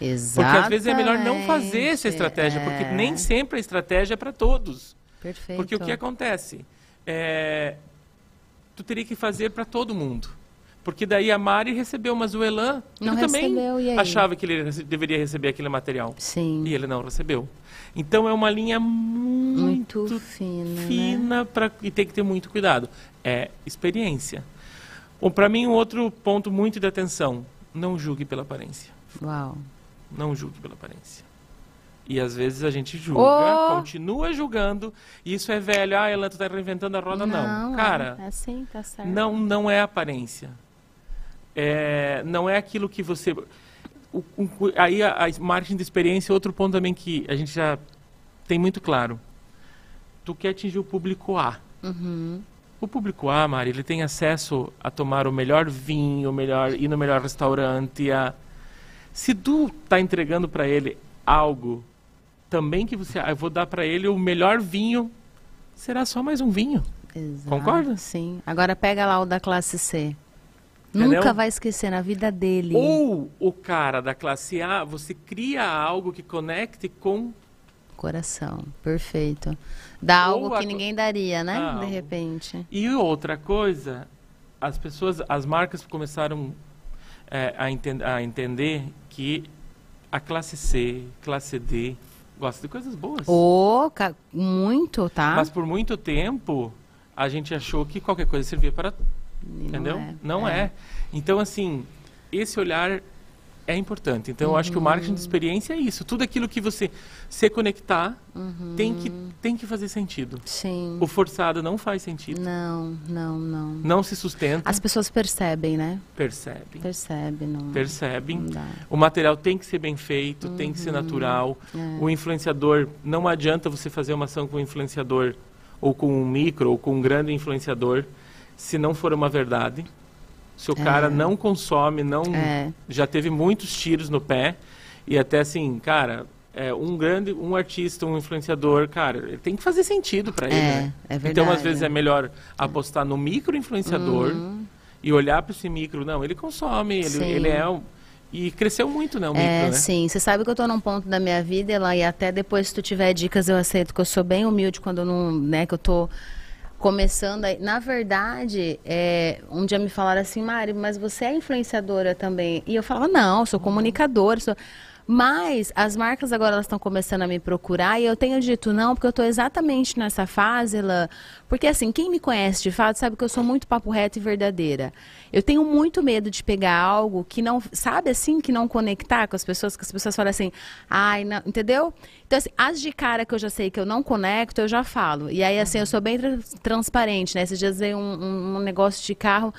Exatamente. Porque às vezes é melhor não fazer essa estratégia, porque É. nem sempre a estratégia é para todos. Perfeito. Porque o que acontece? É, tu teria que fazer para todo mundo. Porque daí a Mari recebeu uma Zuelan, Não ele também recebeu, achava que ele rece- deveria receber aquele material. Sim. E ele não recebeu. Então é uma linha muito, Muito fina, né? fina pra, e tem que ter muito cuidado. É experiência. Bom, para mim, um outro ponto muito de atenção: não julgue pela aparência. Uau. Não julgue pela aparência. E às vezes a gente julga, Oh! continua julgando, e isso é velho. Ah, ela tá reinventando a roda. Não. Cara, É assim, tá certo. não, não é aparência. É, não é aquilo que você. o- o- aí a, a marketing de experiência é outro ponto também que a gente já tem muito claro. Tu quer atingir o público A. Uhum. O público A, Mari, ele tem acesso a tomar o melhor vinho, o melhor, ir no melhor restaurante. A... Se tu tá entregando para ele algo também que você, ah, eu vou dar para ele o melhor vinho, será só mais um vinho. Exato. Concorda? Sim. Agora pega lá o da classe C. Entendeu? Nunca vai esquecer na vida dele. Ou o cara da classe A, você cria algo que conecte com Coração. Perfeito. Dá Ou algo a que ninguém daria, né? Ah, De repente. E outra coisa, as pessoas, as marcas começaram é, a, enten- a entender que a classe C, classe D, gosta de coisas boas. Ca- muito, tá? Mas por muito tempo a gente achou que qualquer coisa servia para, E entendeu? é. Não é. Então assim, esse olhar é importante. Então eu acho que o marketing Uhum. de experiência é isso. Tudo aquilo que você se conectar Uhum. tem que tem que fazer sentido. Sim. O forçado não faz sentido. Não, não, não. Não se sustenta. As pessoas percebem, né? Percebem. Percebem, não. Percebem. Não. O material tem que ser bem feito, tem que ser natural. É. O influenciador, não adianta você fazer uma ação com um influenciador, ou com um micro, ou com um grande influenciador, se não for uma verdade. Se o cara não consome, não. É. Já teve muitos tiros no pé. E até assim, cara, é, um grande, um artista, um influenciador, cara, ele tem que fazer sentido para ele. É, né? é Então, às verdade. vezes, é melhor apostar no micro influenciador Uhum. e olhar para esse micro. Não, ele consome, ele, ele é um. E cresceu muito, né, o micro, É, né? sim. Você sabe que eu tô num ponto da minha vida, ela e até depois se tu tiver dicas eu aceito, que eu sou bem humilde quando eu não, né, que eu tô começando aí. Na verdade, é, um dia me falaram assim, Mari, mas você é influenciadora também. E eu falava, não, sou comunicadora, sou... Mas as marcas agora elas estão começando a me procurar e eu tenho dito não, porque eu estou exatamente nessa fase, ela, porque assim, quem me conhece de fato sabe que eu sou muito papo reto e verdadeira. Eu tenho muito medo de pegar algo que não, sabe assim, que não conectar com as pessoas, que as pessoas falam assim, ai, não, entendeu? Então assim, as de cara que eu já sei que eu não conecto, eu já falo. E aí assim, eu sou bem tra- transparente, né? Esses dias veio um, um- um negócio de carro,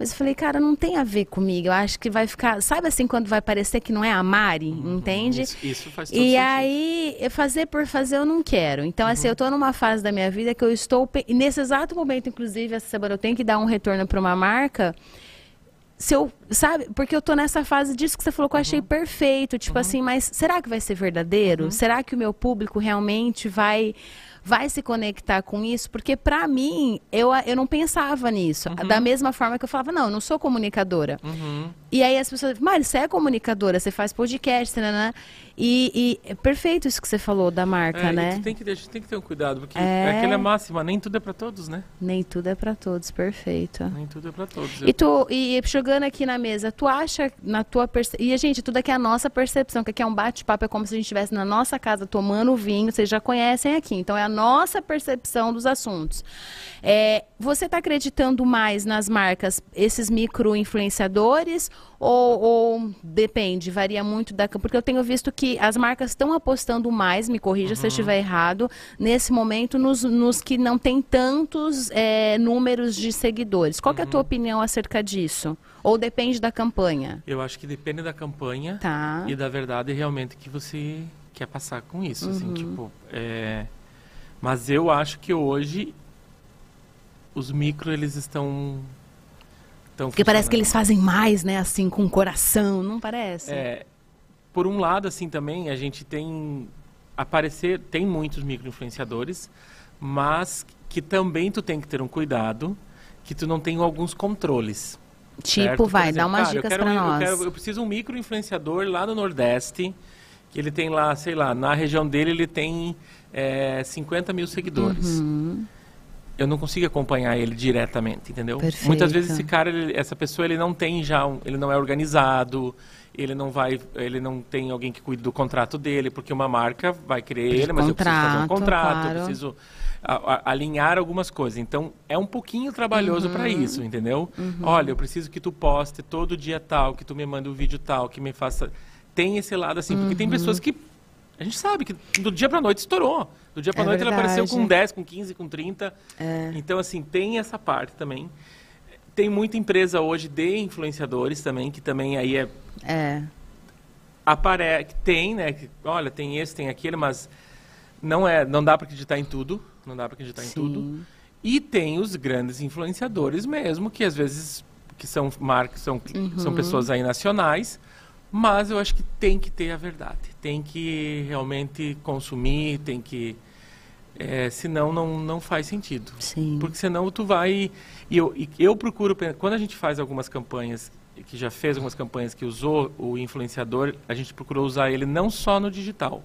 mas eu falei, cara, não tem a ver comigo. Eu acho que vai ficar. Sabe assim, quando vai parecer que não é a Mari, entende? Isso, isso faz todo E sentido. aí, fazer por fazer eu não quero. Então, assim, eu tô numa fase da minha vida que eu estou. Nesse exato momento, inclusive, essa semana eu tenho que dar um retorno para uma marca. Se eu, sabe, porque eu tô nessa fase disso que você falou que eu achei perfeito, tipo assim, mas será que vai ser verdadeiro? Será que o meu público realmente vai vai se conectar com isso? Porque pra mim, eu, eu não pensava nisso. Da mesma forma que eu falava, não, eu não sou comunicadora. Uhum. E aí as pessoas, Mari, você é comunicadora, você faz podcast, né? E, e é perfeito isso que você falou da marca, É, né? tem que, deixar, tem que ter um cuidado, porque É. é aquela máxima, nem tudo é para todos, né? Nem tudo é pra todos, perfeito. Nem tudo é para todos. E tu, e jogando aqui na mesa, tu acha na tua percepção. E, gente, tudo aqui é a nossa percepção, que aqui é um bate-papo, é como se a gente estivesse na nossa casa tomando vinho, vocês já conhecem aqui. Então, é a nossa percepção dos assuntos. É, você está acreditando mais nas marcas, esses micro-influenciadores, ou, ou depende, varia muito da. Porque eu tenho visto que as marcas estão apostando mais, me corrija se eu estiver errado, nesse momento, nos, nos que não tem tantos é, números de seguidores. Qual que é a tua opinião acerca disso? Ou depende da campanha? Eu acho que depende da campanha Tá. e da verdade realmente que você quer passar com isso. Uhum. Assim, tipo, é... Mas eu acho que hoje os micro eles estão. Porque parece que eles fazem mais, né? Assim, com o coração, não parece? É, por um lado, assim, também, a gente tem aparecer, tem muitos micro-influenciadores, mas que também tu tem que ter um cuidado, que tu não tem alguns controles. Tipo, certo? Vai, exemplo, dá umas cara, dicas um- nós. Eu, quero- eu preciso um micro influenciador lá no Nordeste, ele tem lá, sei lá, na região dele ele tem é, 50 mil seguidores. Uhum. Eu não consigo acompanhar ele diretamente, entendeu? Perfeito. Muitas vezes esse cara, ele- essa pessoa, ele não tem já, um- ele não é organizado, ele não vai, ele não tem alguém que cuide do contrato dele, porque uma marca vai querer ele, mas eu preciso fazer um contrato, contrato, claro. eu preciso a- a- alinhar algumas coisas. Então, é um pouquinho trabalhoso Uhum. para isso, entendeu? Olha, eu preciso que tu poste todo dia tal, que tu me mande um vídeo tal, que me faça... Tem esse lado assim, porque tem Uhum. pessoas que... A gente sabe que do dia pra noite estourou. Do dia pra É noite ele apareceu verdade. com 10, com 15, com 30. É. Então, assim, tem essa parte também. Tem muita empresa hoje de influenciadores também, que também aí é É. aparece tem né que, olha tem esse tem aquele mas não é não dá para acreditar em tudo não dá para acreditar em tudo Sim. e tem os grandes influenciadores mesmo que às vezes que são marcas são Uhum. são pessoas aí nacionais mas eu acho que tem que ter a verdade tem que realmente consumir tem que é, senão não não faz sentido Sim. porque senão tu vai. E eu, e eu procuro. Quando a gente faz algumas campanhas, que já fez algumas campanhas que usou o influenciador, a gente procurou usar ele não só no digital.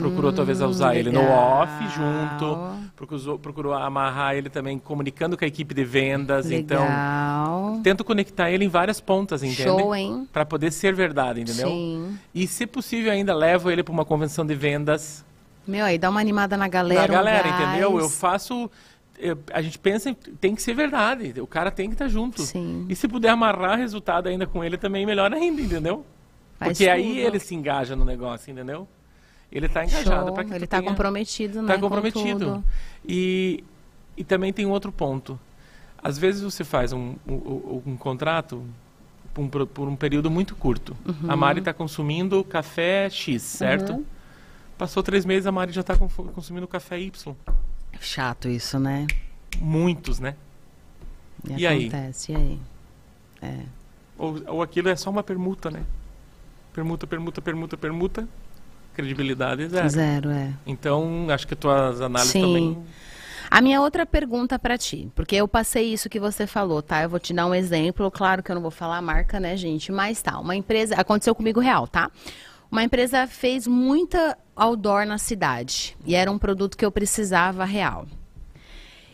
procurou talvez usar ele no legal. off junto. Procurou, procurou amarrar ele também comunicando com a equipe de vendas. Então, Legal. tento conectar ele em várias pontas, entende? Show, hein? Para poder ser verdade, entendeu? Sim. E se possível ainda levo ele para uma convenção de vendas Meu, aí dá uma animada na galera. na um galera, gás. entendeu? Eu faço. Eu- a gente pensa, em, tem que ser verdade. O cara tem que estar junto. Sim. E se puder amarrar resultado ainda com ele, também melhor ainda, entendeu? Faz Porque aí tudo. ele se engaja no negócio, entendeu? Ele está engajado para que Ele tu tá tenha- comprometido, né? tá com comprometido. tudo. E, e também tem um outro ponto. Às vezes você faz um, um, um contrato por um, por um período muito curto. A Mari está consumindo café X, certo? Uhum. Passou três meses, a Mari já está consumindo café Y. Chato isso, né? Muitos, né? E aí? acontece, e aí? É. Ou, ou aquilo é só uma permuta, né? Permuta, permuta, permuta, permuta. Credibilidade zero. Zero, é. Então, acho que tuas análises Sim. também. A minha outra pergunta pra ti, porque eu passei isso que você falou, tá? Eu vou te dar um exemplo, claro que eu não vou falar a marca, né, gente? Mas tá, uma empresa, aconteceu comigo real, tá? Uma empresa fez muita outdoor na cidade e era um produto que eu precisava real.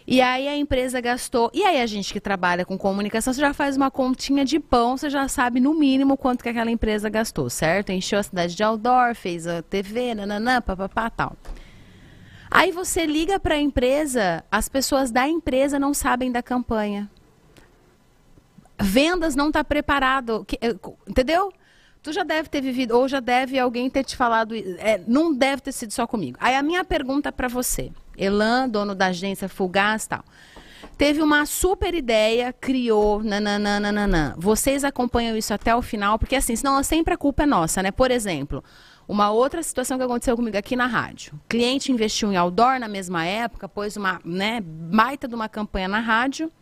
E aí a empresa gastou. E aí a gente que trabalha com comunicação, você já faz uma continha de pão, você já sabe no mínimo quanto que aquela empresa gastou, certo? Encheu a cidade de outdoor, fez a TV, nananã, papapá, tal. Aí você liga para a empresa, as pessoas da empresa não sabem da campanha. Vendas não está preparado, que- eh, entendeu? Tu já deve ter vivido, ou já deve alguém ter te falado, é, não deve ter sido só comigo. Aí a minha pergunta para você, Elan, dono da agência Fugaz tal, teve uma super ideia, criou, nananana. Vocês acompanham isso até o final, porque assim, senão sempre a culpa é nossa, né? Por exemplo, uma outra situação que aconteceu comigo aqui na rádio. Cliente investiu em outdoor na mesma época, pôs uma, né, baita de uma campanha na rádio.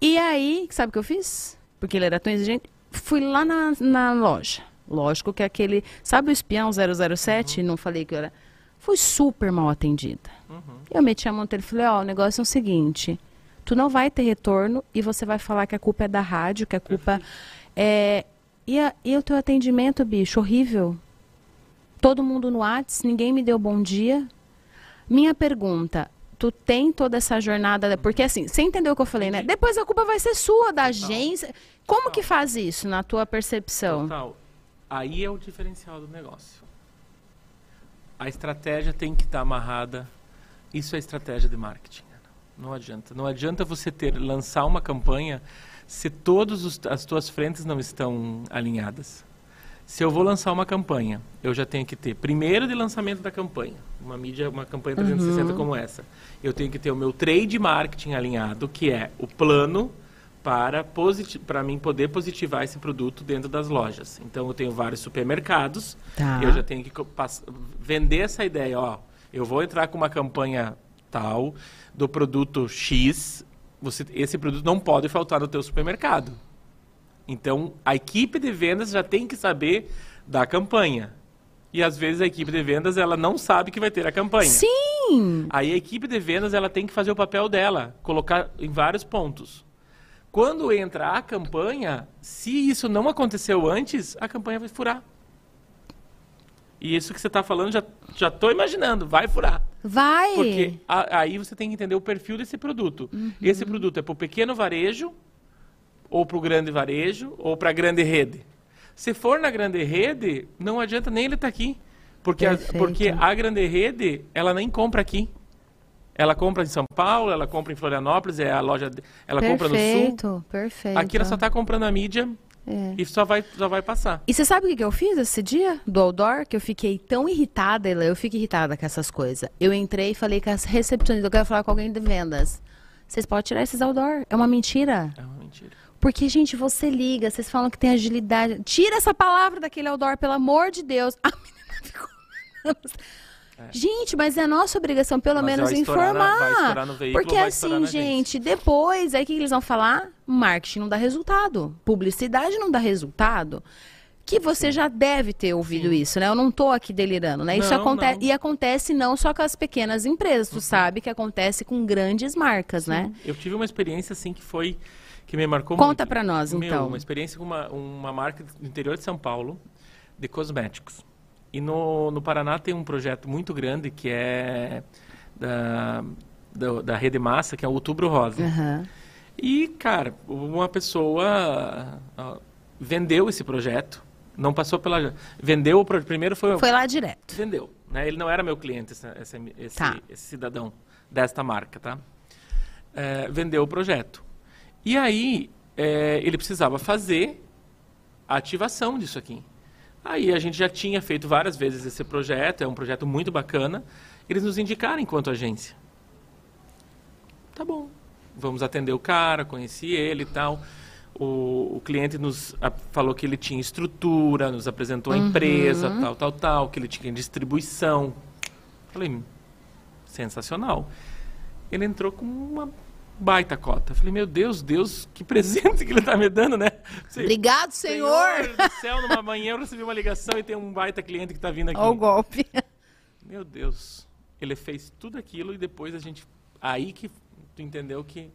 E aí, sabe o que eu fiz? Porque ele era tão exigente. Fui lá na, na loja. Lógico que aquele. Sabe o espião 007? Não falei que eu era. Fui super mal atendida. Eu meti a mão nele e falei: Ó, o negócio é o seguinte. Tu não vai ter retorno e você vai falar que a culpa é da rádio, que a culpa é. E, a- e o teu atendimento, bicho, horrível. Todo mundo no Whats, ninguém me deu bom dia. Minha pergunta, tu tem toda essa jornada, porque assim, você entendeu o que eu falei, né? Depois a culpa vai ser sua, da agência. Como que faz isso na tua percepção? Total. Aí é o diferencial do negócio. A estratégia tem que estar amarrada. Isso é estratégia de marketing. Não adianta. Não adianta você ter lançar uma campanha se todas as tuas frentes não estão alinhadas. Se eu vou lançar uma campanha, eu já tenho que ter primeiro de lançamento da campanha, uma mídia, uma campanha 360 como essa. Eu tenho que ter o meu trade marketing alinhado, que é o plano para para mim poder positivar esse produto dentro das lojas. Então eu tenho vários supermercados, Tá. eu já tenho que vender essa ideia, ó, eu vou entrar com uma campanha tal do produto X, você, esse produto não pode faltar no teu supermercado. Então, a equipe de vendas já tem que saber da campanha. E às vezes a equipe de vendas ela não sabe que vai ter a campanha. Sim, Sim. Aí a equipe de vendas ela tem que fazer o papel dela, colocar em vários pontos. Quando entra a campanha, se isso não aconteceu antes, a campanha vai furar. E isso que você está falando, já já estou imaginando, vai furar. Vai. Porque a- aí você tem que entender o perfil desse produto. Uhum. Esse produto é para o pequeno varejo, ou para o grande varejo, ou para a grande rede. Se for na grande rede, não adianta nem ele estar aqui. Porque a, Perfeito. porque a grande rede, ela nem compra aqui. Ela compra em São Paulo, ela compra em Florianópolis, é a loja, ela compra no sul. perfeito, perfeito. Aqui ela só está comprando a mídia É. e só vai, só vai passar. E você sabe o que que eu fiz esse dia do outdoor? Que eu fiquei tão irritada, Ela, eu fico irritada com essas coisas. Eu entrei e falei com as recepcionistas, eu quero falar com alguém de vendas. Vocês podem tirar esses outdoor. É uma mentira. É uma mentira. Porque, gente, você liga, vocês falam que tem agilidade. Tira essa palavra daquele outdoor, pelo amor de Deus. A menina ficou. Gente, mas é nossa obrigação, pelo É. Mas menos, na- informar. no veículo, Porque assim, na gente. depois, aí o que eles vão falar? Marketing não dá resultado. Publicidade não dá resultado. Que você já deve ter ouvido isso, né? Eu não tô aqui delirando, né? Isso Não, acontece. não. E acontece não só com as pequenas empresas, tu sabe que acontece com grandes marcas, né? Eu tive uma experiência assim que foi que me marcou Conta muito. pra nós, Meu, então. Uma experiência com uma, uma marca do interior de São Paulo de cosméticos. E no, no Paraná tem um projeto muito grande que é da, da, da Rede Massa, que é o Outubro Rosa. Aham. E, cara, uma pessoa vendeu esse projeto, não passou pela. Vendeu o primeiro foi, Foi lá direto. vendeu. Né? Ele não era meu cliente, esse, esse, esse- Tá. esse cidadão desta marca, tá? É, vendeu o projeto. E aí, é, ele precisava fazer a ativação disso aqui. Aí a gente já tinha feito várias vezes esse projeto, é um projeto muito bacana. Eles nos indicaram enquanto agência. Tá bom, vamos atender o cara, conheci ele e tal. O, o cliente nos a- falou que ele tinha estrutura, nos apresentou a empresa, tal, tal, tal, que ele tinha distribuição. Falei, "Hum, sensacional. Ele entrou com uma baita cota. Falei, meu Deus, Deus, que presente que ele está me dando, né? Sei, Obrigado, Senhor! do céu, numa manhã eu recebi uma ligação e tem um baita cliente que está vindo aqui. Olha o golpe. Meu Deus. Ele fez tudo aquilo e depois a gente. Aí que tu entendeu que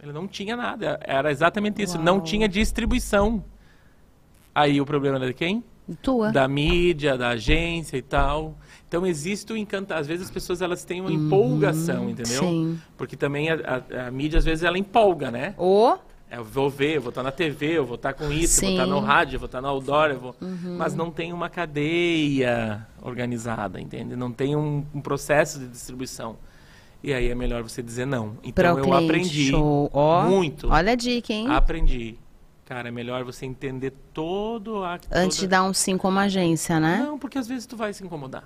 ele não tinha nada. Era exatamente isso. Não Uau. tinha distribuição. Aí o problema era de quem? Tua. Da mídia, da agência e tal. Então existe o encanto. Às vezes as pessoas elas têm uma empolgação, entendeu? Uhum. Sim. Porque também a, a- a mídia às vezes ela empolga, né? Ô, Eu vou ver, eu vou estar na TV, eu vou estar com isso, eu vou estar Sim. Uhum. no rádio, eu vou estar no outdoor, eu vou... mas não tem uma cadeia organizada, entende? Não tem um, um processo de distribuição. E aí é melhor você dizer não. Então para o eu cliente. aprendi Show. Muito. Olha a dica, hein? Aprendi. Cara, é melhor você entender todo a Antes de toda- dar um sim como agência, né? Não, porque às vezes tu vai se incomodar.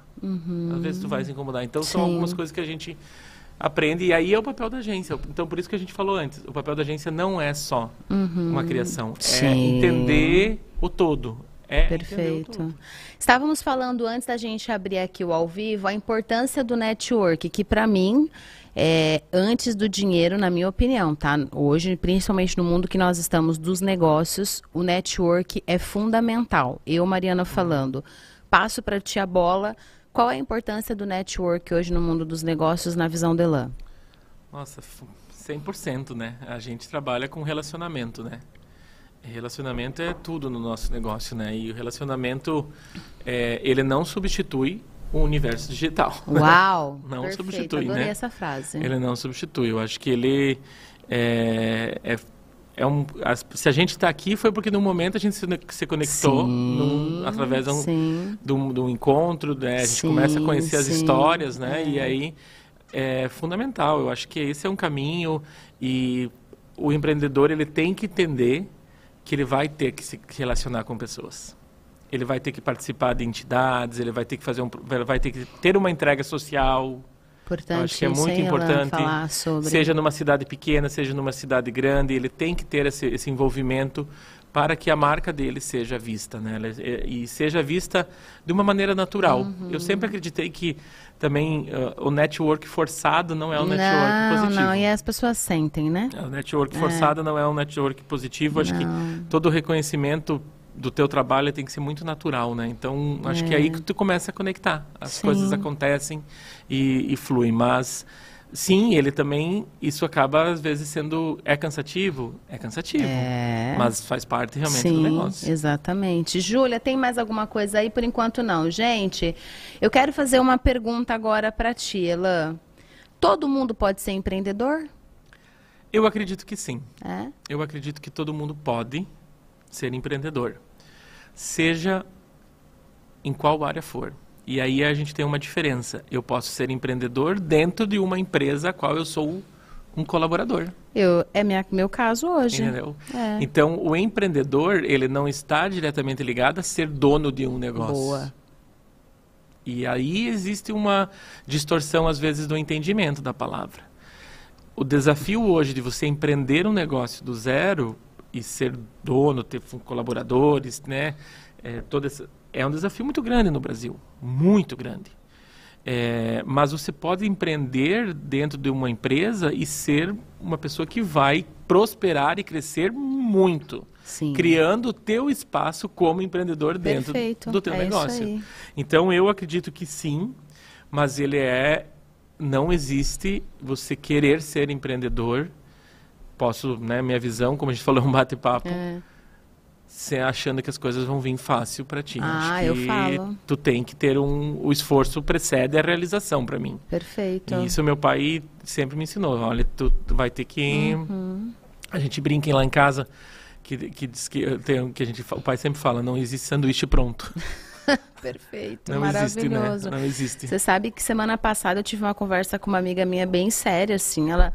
Às vezes tu vai se incomodar. Então são Sim. algumas coisas que a gente aprende e aí é o papel da agência. Então por isso que a gente falou antes, o papel da agência não é só uma criação, é Sim. entender o todo. É Perfeito. todo. Estávamos falando antes da gente abrir aqui o ao vivo a importância do network, que para mim é antes do dinheiro, na minha opinião, tá? Hoje, principalmente no mundo que nós estamos dos negócios, o network é fundamental. Eu, Mariana, falando, passo para ti a bola. Qual é a importância do network hoje no mundo dos negócios, na visão de Elan? Nossa, f- 100%, né? A gente trabalha com relacionamento, né? Relacionamento é tudo no nosso negócio, né? E o relacionamento, é, ele não substitui o universo digital. Uau! Não perfeito, substitui, adorei né? essa frase. Ele não substitui. Eu acho que ele é, é, é um. as- se a gente está aqui foi porque no momento a gente se, se conectou Sim, num- através de um, de um, de um encontro, né? A gente Sim, começa a conhecer as sim, histórias, né? E é. aí é fundamental. Eu acho que esse é um caminho e o empreendedor ele tem que entender que ele vai ter que se relacionar com pessoas. Ele vai ter que participar de entidades, ele vai ter que fazer um, vai ter que ter uma entrega social, Importante eu acho que é muito importante, sobre. seja numa cidade pequena, seja numa cidade grande, ele tem que ter esse, esse envolvimento para que a marca dele seja vista, né? Ela- E, seja vista de uma maneira natural. Uhum. Eu sempre acreditei que também ah, o network forçado não é um network não, positivo. não, e as pessoas sentem, né? O network forçado não é um network positivo. Acho que Não. todo reconhecimento do teu trabalho tem que ser muito natural, né? Então, acho É. que é aí que tu começa a conectar. As Sim. coisas acontecem e, e fluem. Mas, sim, ele também, isso acaba às vezes sendo, é cansativo? É cansativo. É. Mas faz parte realmente Sim, do negócio. exatamente. Júlia, tem mais alguma coisa aí? Por enquanto não. Gente, eu quero fazer uma pergunta agora para ti, Elan. Todo mundo pode ser empreendedor? Eu acredito que sim. É? Eu acredito que todo mundo pode ser empreendedor, seja em qual área for. E aí a gente tem uma diferença. Eu posso ser empreendedor dentro de uma empresa a qual eu sou um colaborador, Eu, é minha, meu caso hoje. É. Então, o empreendedor, ele não está diretamente ligado a ser dono de um negócio. Boa. E aí existe uma distorção, às vezes, do entendimento da palavra. O desafio hoje de você empreender um negócio do zero e ser dono, ter colaboradores, né? É, toda essa, é um desafio muito grande no Brasil. Muito grande. É, mas você pode empreender dentro de uma empresa e ser uma pessoa que vai prosperar e crescer muito Sim. criando o teu espaço como empreendedor dentro Perfeito. do teu é negócio. Então eu acredito que sim, mas ele é não existe você querer ser empreendedor. Posso, né, minha visão, como a gente falou, um bate-papo, É. se achando que as coisas vão vir fácil para ti. Ah, Acho eu falo. Tu tem que ter um o esforço precede a realização para mim. Perfeito. E isso meu pai sempre me ensinou. Olha, tu, tu vai ter que. Uhum. A gente brinca lá em casa que, que diz que, tem, que a gente, o pai sempre fala: não existe sanduíche pronto. Perfeito. Não existe, né? Maravilhoso. Não existe. Você sabe que semana passada eu tive uma conversa com uma amiga minha bem séria, assim. Ela.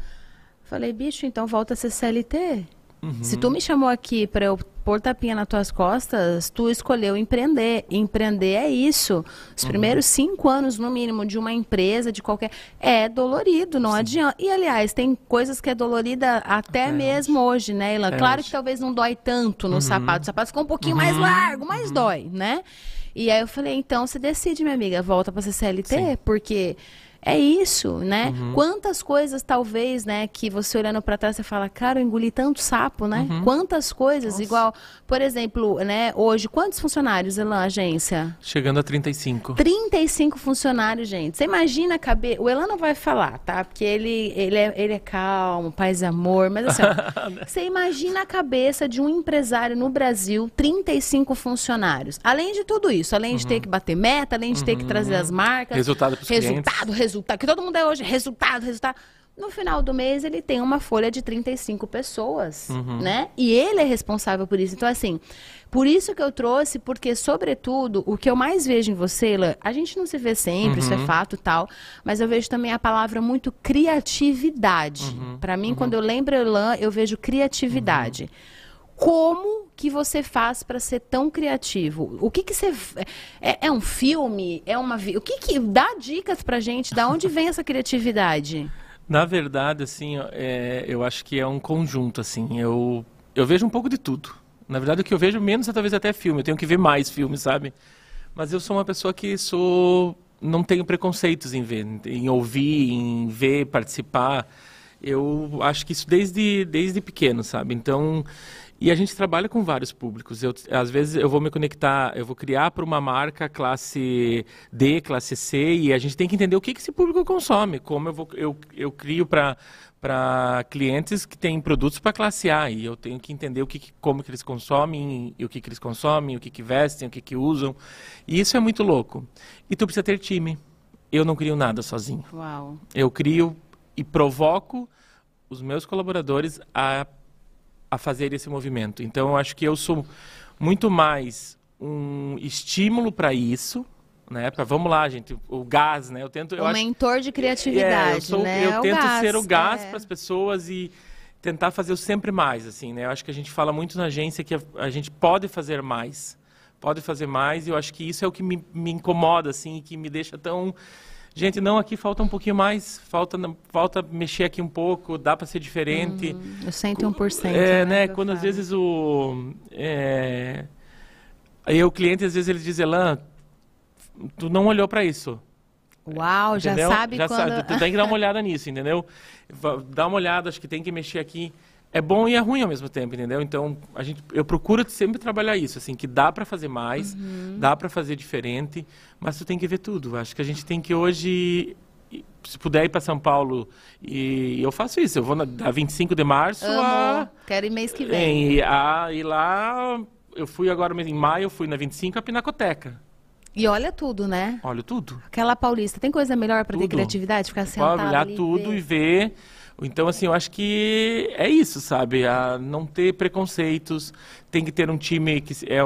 Falei, bicho, então volta a ser CLT. Uhum. Se tu me chamou aqui para eu pôr tapinha nas tuas costas, tu escolheu empreender. Empreender é isso. Os Uhum. primeiros cinco anos, no mínimo, de uma empresa, de qualquer. É dolorido, não adianta. E, aliás, tem coisas que é dolorida até Até mesmo hoje, né, Ilan? Até claro hoje. que talvez não dói tanto no Uhum. sapato. O sapato ficou um pouquinho mais largo, mas dói, né? E aí eu falei, então você decide, minha amiga, volta para ser CLT, Sim. porque é isso, né? Uhum. Quantas coisas, talvez, né, que você olhando para trás, você fala, cara, eu engoli tanto sapo, né? Uhum. Quantas coisas, Nossa. igual, por exemplo, né, hoje, quantos funcionários, Elan, agência? Chegando a 35. 35 funcionários, gente. Você imagina a cabeça. O Elan não vai falar, tá? Porque ele, ele, é, ele é calmo, paz e amor. Mas assim, ó, você imagina a cabeça de um empresário no Brasil, 35 funcionários. Além de tudo isso, além de ter que bater meta, além de ter que trazer as marcas. Resultado pros Resultado, clientes. resultado. Que todo mundo é hoje, resultado, resultado. No final do mês, ele tem uma folha de 35 pessoas, Uhum. né? E ele é responsável por isso. Então, assim, por isso que eu trouxe, porque, sobretudo, o que eu mais vejo em você, Ela, a gente não se vê sempre, isso é Uhum. fato e tal, mas eu vejo também a palavra muito criatividade. Uhum. Pra mim, quando eu lembro Elan, eu vejo criatividade. Como que você faz para ser tão criativo? O que que você é, é um filme? É uma o que que dá dicas pra gente? Da onde vem essa criatividade? Na verdade, assim, é, eu acho que é um conjunto, assim. Eu, eu vejo um pouco de tudo. Na verdade, o que eu vejo menos é talvez até filme. Eu tenho que ver mais filmes, sabe? Mas eu sou uma pessoa que sou... Não tenho preconceitos em ver, em ouvir, em ver, participar. Eu acho que isso desde, desde pequeno, sabe? Então... E a gente trabalha com vários públicos. Eu, às vezes eu vou me conectar, eu vou criar para uma marca classe D, classe C, e a gente tem que entender o que, que esse público consome. Como eu, vou, eu, eu crio para para clientes que têm produtos para classe A e eu tenho que entender o que, que- como que eles consomem e o que, que eles consomem, o que, que vestem, o que, que usam. E isso é muito louco. E tu precisa ter time. Eu não crio nada sozinho. Uau. Eu crio e provoco os meus colaboradores a, a fazer esse movimento. Então, eu acho que eu sou muito mais um estímulo para isso, né? Para vamos lá, gente, o gás, né? Eu tento, eu um acho mentor de é, criatividade, eu, sou- né? eu É o tento gás, ser o gás é. para as pessoas e tentar fazer o sempre mais, assim, né? Eu acho que a gente fala muito na agência que a, a gente pode fazer mais, pode fazer mais, e eu acho que isso é o que me, me incomoda, assim, e que me deixa tão... Gente, não, aqui falta um pouquinho mais, falta, falta mexer aqui um pouco, dá para ser diferente. Hum, O 101%. É, né? eu Quando às vezes o. É... Aí o cliente, às vezes, ele diz, Elan, tu não olhou para isso. Uau, já entendeu? sabe Já quando... sabe, tu tem que dar uma olhada nisso, entendeu? Dá uma olhada, acho que tem que mexer aqui. É bom e é ruim ao mesmo tempo, entendeu? Então, a gente, eu procuro sempre trabalhar isso, assim, que dá para fazer mais, Uhum. dá para fazer diferente, mas tu tem que ver tudo. Acho que a gente tem que hoje, se puder ir para São Paulo, e eu faço isso, eu vou na, da 25 de março Amo. a, Quero ir mês que vem. em, a e lá, eu fui agora em maio, eu fui na 25 a Pinacoteca. E olha tudo, né? Olha tudo. Aquela paulista. Tem coisa melhor pra ter criatividade? Ficar sentado olhar tudo ver. e ver. Então, assim, eu acho que é isso, sabe? A não ter preconceitos, tem que ter um time que é,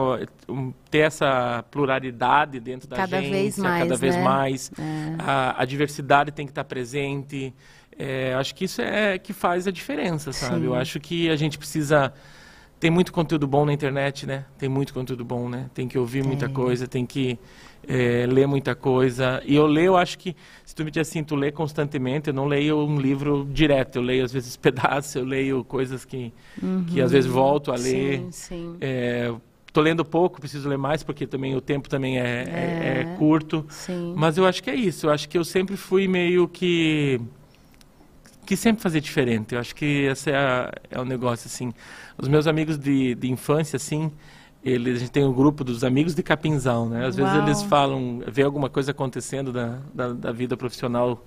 um, ter essa pluralidade dentro da Cada agência, vez mais, cada vez né? mais. É. A, a diversidade tem que estar presente. É, acho que isso é que faz a diferença, sabe? Sim. Eu acho que a gente precisa tem muito conteúdo bom na internet, né? Tem muito conteúdo bom, né? Tem que ouvir muita coisa, tem que eh, ler muita coisa. E eu leio, acho que, se tu me diz assim, tu lê constantemente, eu não leio um livro direto. Eu leio, às vezes, pedaços, eu leio coisas que, que às vezes, volto a ler. Sim, sim. Eh, tô lendo pouco, preciso ler mais, porque também o tempo também é, é- é curto. Sim. Mas eu acho que é isso. Eu acho que eu sempre fui meio que que sempre fazer diferente. Eu acho que esse é, a- é o negócio assim. Os meus amigos de, de infância assim, eles, a gente tem um grupo dos amigos de Capinzal, né? Às vezes Uau. eles falam, vê alguma coisa acontecendo da, da, da vida profissional,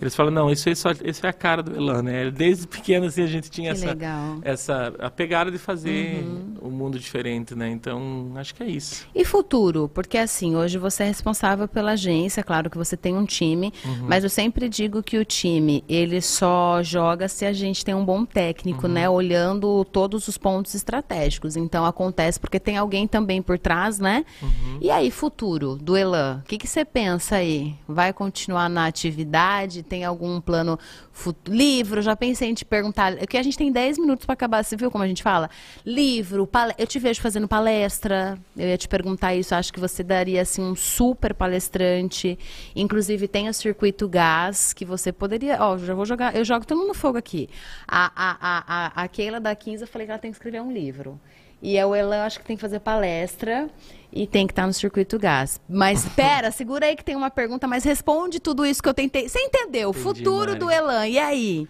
eles falam não, isso aí só, isso é a cara do Elan, né? Desde pequeno assim a gente tinha Que essa legal. essa a pegada de fazer Uhum. um mundo diferente, né? Então acho que é isso. E futuro? Porque assim, hoje você é responsável pela agência, claro que você tem um time, Uhum. mas eu sempre digo que o time, ele só joga se a gente tem um bom técnico, Uhum. né? Olhando todos os pontos estratégicos. Então acontece porque tem alguém também por trás, né? Uhum. E aí, futuro do Elan, o que, que você pensa aí? Vai continuar na atividade? Tem algum plano fut- livro? Já pensei em te perguntar, é que a gente tem 10 minutos para acabar, você viu como a gente fala? Livro, pale- eu te vejo fazendo palestra, eu ia te perguntar isso, acho que você daria assim um super palestrante. Inclusive tem o circuito gás que você poderia, ó, já vou jogar, eu jogo todo mundo no fogo aqui. A a a, a, a Keila da 15, eu falei que ela tem que escrever um livro. E a Elan, acho que tem que fazer palestra e tem que estar no circuito gás. Mas pera, segura aí que tem uma pergunta, mas responde tudo isso que eu tentei. Você entendeu? Entendi, Futuro Mari. do Elan, e aí?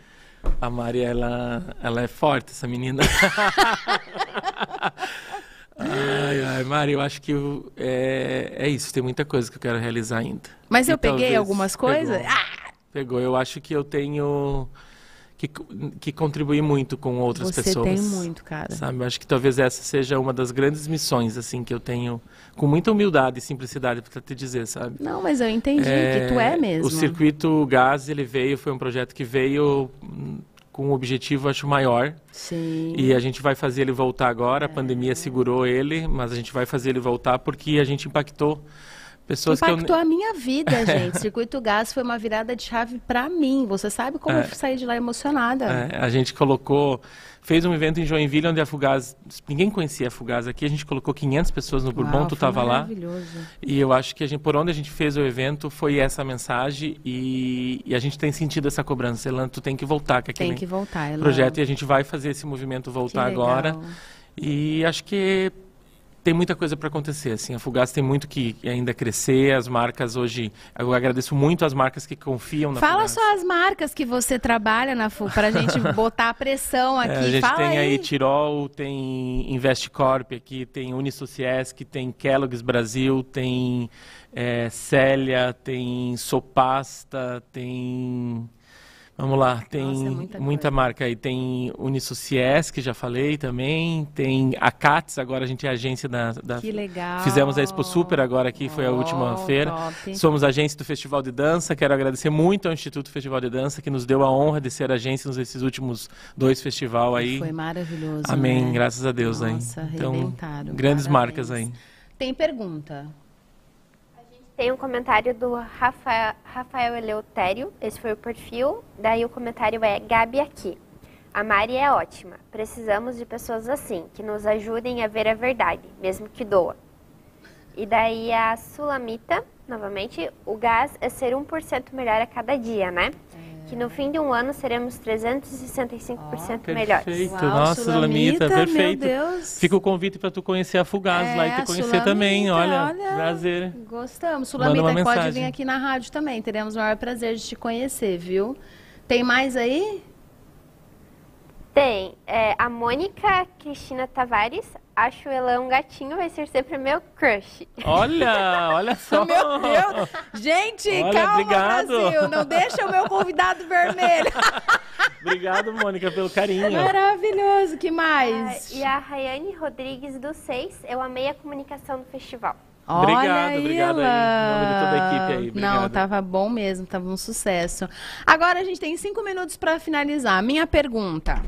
A Maria, ela, ela é forte, essa menina. ai, ai, Mari, eu acho que eu- é, é isso. Tem muita coisa que eu quero realizar ainda. Mas E eu peguei algumas coisas? Pegou, Ah, pegou. Eu acho que eu tenho que, que contribuir muito com outras você pessoas. tem muito, cara. Sabe, eu acho que talvez essa seja uma das grandes missões, assim, que eu tenho com muita humildade e simplicidade para te dizer, sabe? Não, mas eu entendi que tu é mesmo. O circuito gás, ele veio, foi um projeto que veio hum, com um objetivo, acho, maior. Sim. E a gente vai fazer ele voltar agora. A pandemia segurou ele, mas a gente vai fazer ele voltar porque a gente impactou pessoas Impactou que eu... a minha vida, gente. Circuito Gás foi uma virada de chave pra mim. Você sabe como É. eu saí de lá emocionada. É, a gente colocou, fez um evento em Joinville onde a Fugaz, ninguém conhecia a Fugaz aqui, a gente colocou 500 pessoas no Bourbon, Uau, tu estava lá. Maravilhoso. E eu acho que a gente, por onde a gente fez o evento foi essa mensagem e, e a gente tem sentido essa cobrança. Elan, tu tem que voltar com aquele Tem que voltar, Elan. projeto e a gente vai fazer esse movimento Que voltar agora. E acho que tem muita coisa para acontecer. Assim, a Fugaz tem muito que ainda crescer. As marcas hoje, eu agradeço muito as marcas que confiam na Fala Fugaz. só as marcas que você trabalha na FU, pra gente botar a pressão aqui. É, a gente Fala tem aí aí. Tirol, tem Investcorp aqui, tem Unisociesc, tem Kellogg's Brasil, tem é, Célia, tem Sopasta, tem... Vamos lá, tem Nossa, é muita muita, marca aí. Tem Unisociesc, que já falei também. Tem a CATS, agora a gente é agência da... da- Que legal. Fizemos a Expo Super agora aqui, foi a última feira. top. Somos agência do Festival de Dança. Quero agradecer muito ao Instituto Festival de Dança, que nos deu a honra de ser agência nesses últimos dois festivais aí. Foi maravilhoso. Amém, né? graças a Deus Nossa, aí. Então, grandes parabéns. marcas aí. Tem pergunta. Tem um comentário do Rafael, Rafael Eleutério, esse foi o perfil. Daí o comentário é Gabi aqui. A Mari é ótima. Precisamos de pessoas assim, que nos ajudem a ver a verdade, mesmo que doa. E daí a Sulamita, novamente, o gás é ser 1% melhor a cada dia, né? Que no fim de um ano seremos 365% melhores. Perfeito, Uau, nossa, Sulamita, Sulamita, perfeito. meu Deus. Fica o convite para tu conhecer a Fugaz lá e É, te conhecer Sulamita, também. Olha, olha. prazer. Gostamos. Sulamita, pode mensagem. vir aqui na rádio também. Teremos o maior prazer de te conhecer, viu? Tem mais aí? Tem. É, a Mônica Cristina Tavares. Acho ela um gatinho, vai ser sempre meu crush. Olha, olha só. Meu Deus! Gente, Olha, calma, obrigado. Brasil! Não deixa o meu convidado vermelho. Obrigado, Mônica, pelo carinho. Maravilhoso, que Ah, mais? e a Rayane Rodrigues do Seis. Eu amei a comunicação do festival. Obrigado, Olha obrigado aí, nome de toda a equipe aí, Não, tava bom mesmo, tava um sucesso. Agora a gente tem cinco minutos para finalizar. Minha pergunta.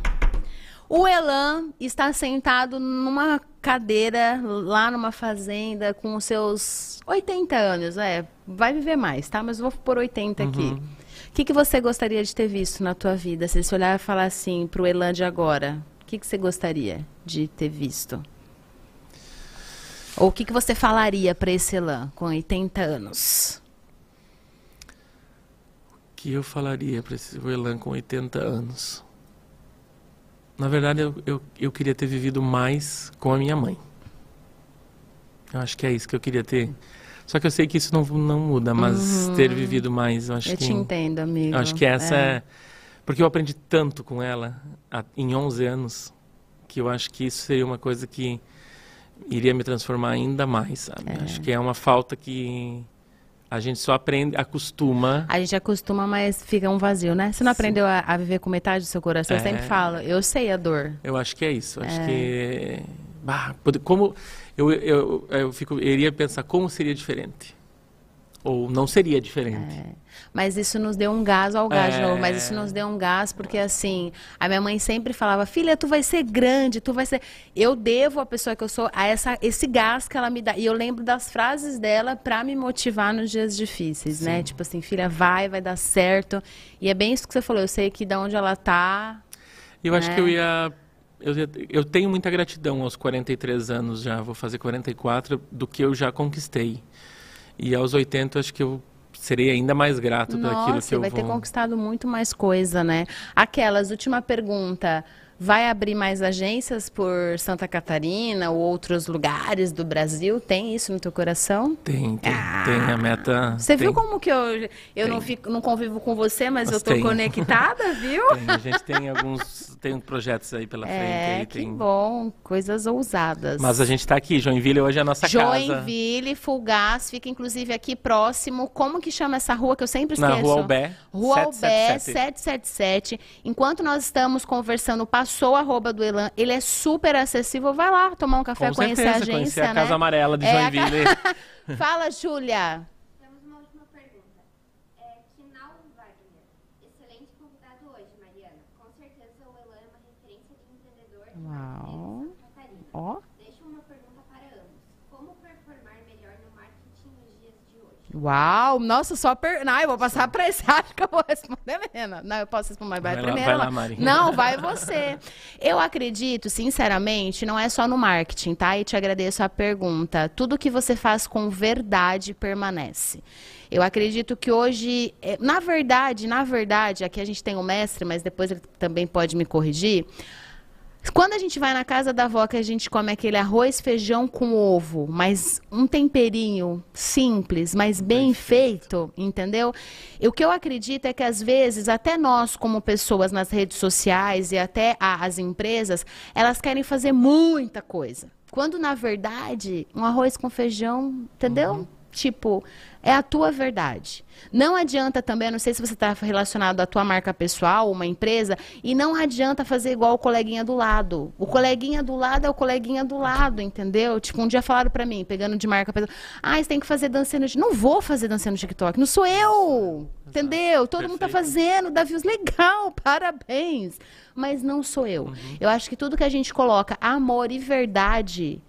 O Elan está sentado numa cadeira lá numa fazenda com os seus 80 anos. É, vai viver mais, tá? Mas eu vou por 80 aqui. Uhum. O que, que você gostaria de ter visto na tua vida? Se você olhar e falar assim pro Elan de agora, o que, que você gostaria de ter visto? Ou o que, que você falaria para esse Elan com 80 anos? que eu falaria para esse Elan com 80 anos? Na verdade, eu, eu, eu queria ter vivido mais com a minha mãe. Eu acho que é isso que eu queria ter. Só que eu sei que isso não, não muda, mas ter vivido mais, eu acho Uhum. Eu que... te entendo, amigo. eu acho que essa é... Porque eu aprendi tanto com ela a- em 11 anos, que eu acho que isso seria uma coisa que iria me transformar ainda mais, sabe? Acho que é uma falta que a gente só aprende, acostuma... A gente acostuma, mas fica um vazio, né? Você não aprendeu a, a viver com metade do seu coração? Eu É. sempre falo, eu sei a dor. Eu acho que é isso. Acho que. Bah, como. Eu, eu, eu, fico, eu iria pensar como seria diferente. Ou não seria diferente. Mas isso nos deu um gás ao gás de É. novo. Mas isso nos deu um gás porque, assim, a minha mãe sempre falava, filha, tu vai ser grande, tu vai ser... Eu devo a pessoa que eu sou a essa, esse gás que ela me dá. E eu lembro das frases dela pra me motivar nos dias difíceis, né? Tipo assim, filha, vai, vai dar certo. E é bem isso que você falou. Eu sei que da onde ela tá... Eu acho É. que eu ia. Eu, eu tenho muita gratidão aos 43 anos já, vou fazer 44, do que eu já conquistei. E aos 80, acho que eu serei ainda mais grato por aquilo Nossa, que eu vai vou. ter conquistado muito mais coisa, né? Aquelas, última pergunta. Vai abrir mais agências por Santa Catarina ou outros lugares do Brasil? Tem isso no teu coração? Tem, tem, tem a meta. Você viu tem, como que eu, eu não, fico, não convivo com você, mas, Mas eu tem. conectada, viu? tem, a gente tem alguns tem projetos aí pela frente. É, aí, que tem... bom. Coisas ousadas. Mas a gente está aqui, Joinville hoje é a nossa casa. Joinville, Fulgaz, fica inclusive aqui próximo. Como que chama essa rua que eu sempre esqueço? Na Rua Albé, Rua Albé 777. 777. Enquanto nós estamos conversando, passou a arroba do Elan. Ele é super acessível. Vai lá tomar um café, Com conhecer certeza, a agência, conhecer a né? Casa Amarela de É, Joinville. Fala, Júlia. Temos Uau, nossa, só per... Não, eu vou passar pra esse. Acho que eu vou responder, menina. Não, eu posso responder, vai, Vai lá, primeiro. vai lá, ela. Mari. Não, vai você. Eu acredito, sinceramente, não é só no marketing, tá? E te agradeço a pergunta. Tudo que você faz com verdade permanece. Eu acredito que hoje, eh, na verdade, na verdade, aqui a gente tem o mestre, mas depois ele também pode me corrigir. Quando a gente vai na casa da avó que a gente come aquele arroz, feijão com ovo, mas um temperinho simples, mas bem feito, entendeu? E o que eu acredito é que às vezes até nós como pessoas nas redes sociais e até as empresas, elas querem fazer muita coisa. Quando na verdade, um arroz com feijão, entendeu? Tipo, é a tua verdade. Não adianta também, eu não sei se você está relacionado à tua marca pessoal, uma empresa, e não adianta fazer igual o coleguinha do lado. O coleguinha do lado é o coleguinha do lado, entendeu? Tipo, um dia falaram pra mim, pegando de marca pessoal, ah, você tem que fazer dancinha no. Não vou fazer dancinha no TikTok, não sou eu, entendeu? Todo mundo tá Perfeito. fazendo, views, legal, parabéns. Mas não sou eu. Uhum. Eu acho que tudo que a gente coloca, amor e verdade,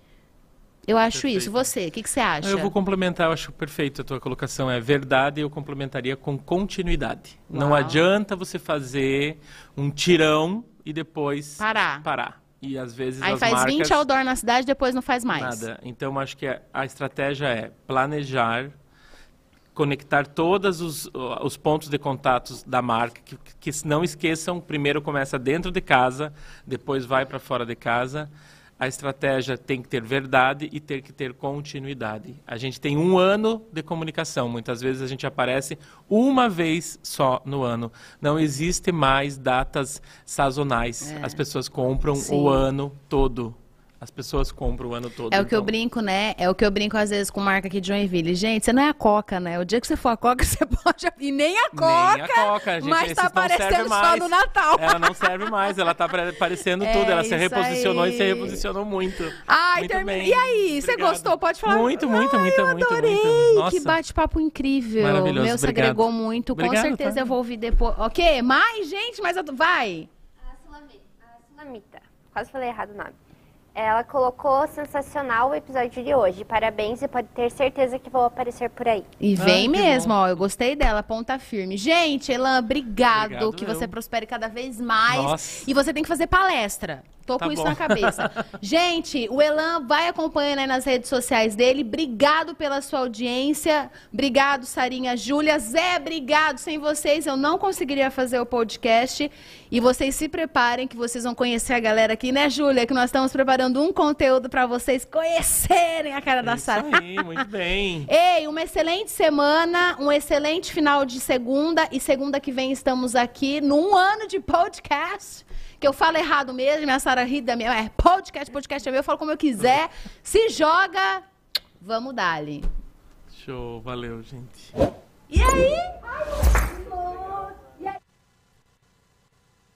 eu acho Perfeito. isso. Você, o que, que você acha? Eu vou complementar, eu acho perfeito a tua colocação. É verdade, eu complementaria com continuidade. Não Uau. adianta você fazer um tirão e depois Parar. parar. E às vezes Aí as faz marcas 20 outdoor na cidade, depois não faz mais. nada. Então acho que a, a estratégia é planejar, conectar todos os, os pontos de contatos da marca, que, que não esqueçam, primeiro começa dentro de casa, depois vai para fora de casa. A estratégia tem que ter verdade e ter que ter continuidade. A gente tem um ano de comunicação. Muitas vezes a gente aparece uma vez só no ano. Não existe mais datas sazonais. É. As pessoas compram Sim. o ano todo. As pessoas compram o ano todo. É o que eu então. brinco, né? É o que eu brinco às vezes com marca aqui de Joinville. Gente, você não é a Coca, né? O dia que você for a Coca, você pode. E nem a Coca. Nem a Coca, gente. mas tá não serve aparecendo só mais. no Natal. Ela não serve mais, ela tá apare- aparecendo É tudo. Ela se reposicionou e se aí. reposicionou muito. Ai, muito termi- bem. E aí, você gostou? Pode falar. Muito, muito, Ai, muito, eu muito, adorei. muito. Nossa. Que bate-papo incrível. Maravilhoso, Meu, se obrigado. agregou muito. Com Obrigado, certeza tá? eu vou ouvir depois. Ok? Mais, gente? Mas eu... vai. A Sulamita, a Sulamita, quase falei errado o nome. Ela colocou sensacional o episódio de hoje. Parabéns e pode ter certeza que vou aparecer por aí. E Ah, vem que mesmo, bom. ó. Eu gostei dela, ponta firme. Gente, Elan, obrigado. Obrigado que eu. você prospere cada vez mais. Nossa. E você tem que fazer palestra. Tô Tá com isso bom. na cabeça. Gente, o Elan vai acompanhando aí nas redes sociais dele. Obrigado pela sua audiência. Obrigado, Sarinha, Júlia. Zé, obrigado. Sem vocês eu não conseguiria fazer o podcast. E vocês se preparem que vocês vão conhecer a galera aqui, né, Júlia? Que nós estamos preparando um conteúdo para vocês conhecerem a cara da Isso Sara. aí, muito bem. Ei, uma excelente semana, um excelente final de segunda e segunda que vem estamos aqui num ano de podcast que eu falo errado mesmo, a Sara ri da minha. É podcast, podcast é meu, eu falo como eu quiser. Se joga, vamos dali. Show, valeu, gente. E aí? Ai,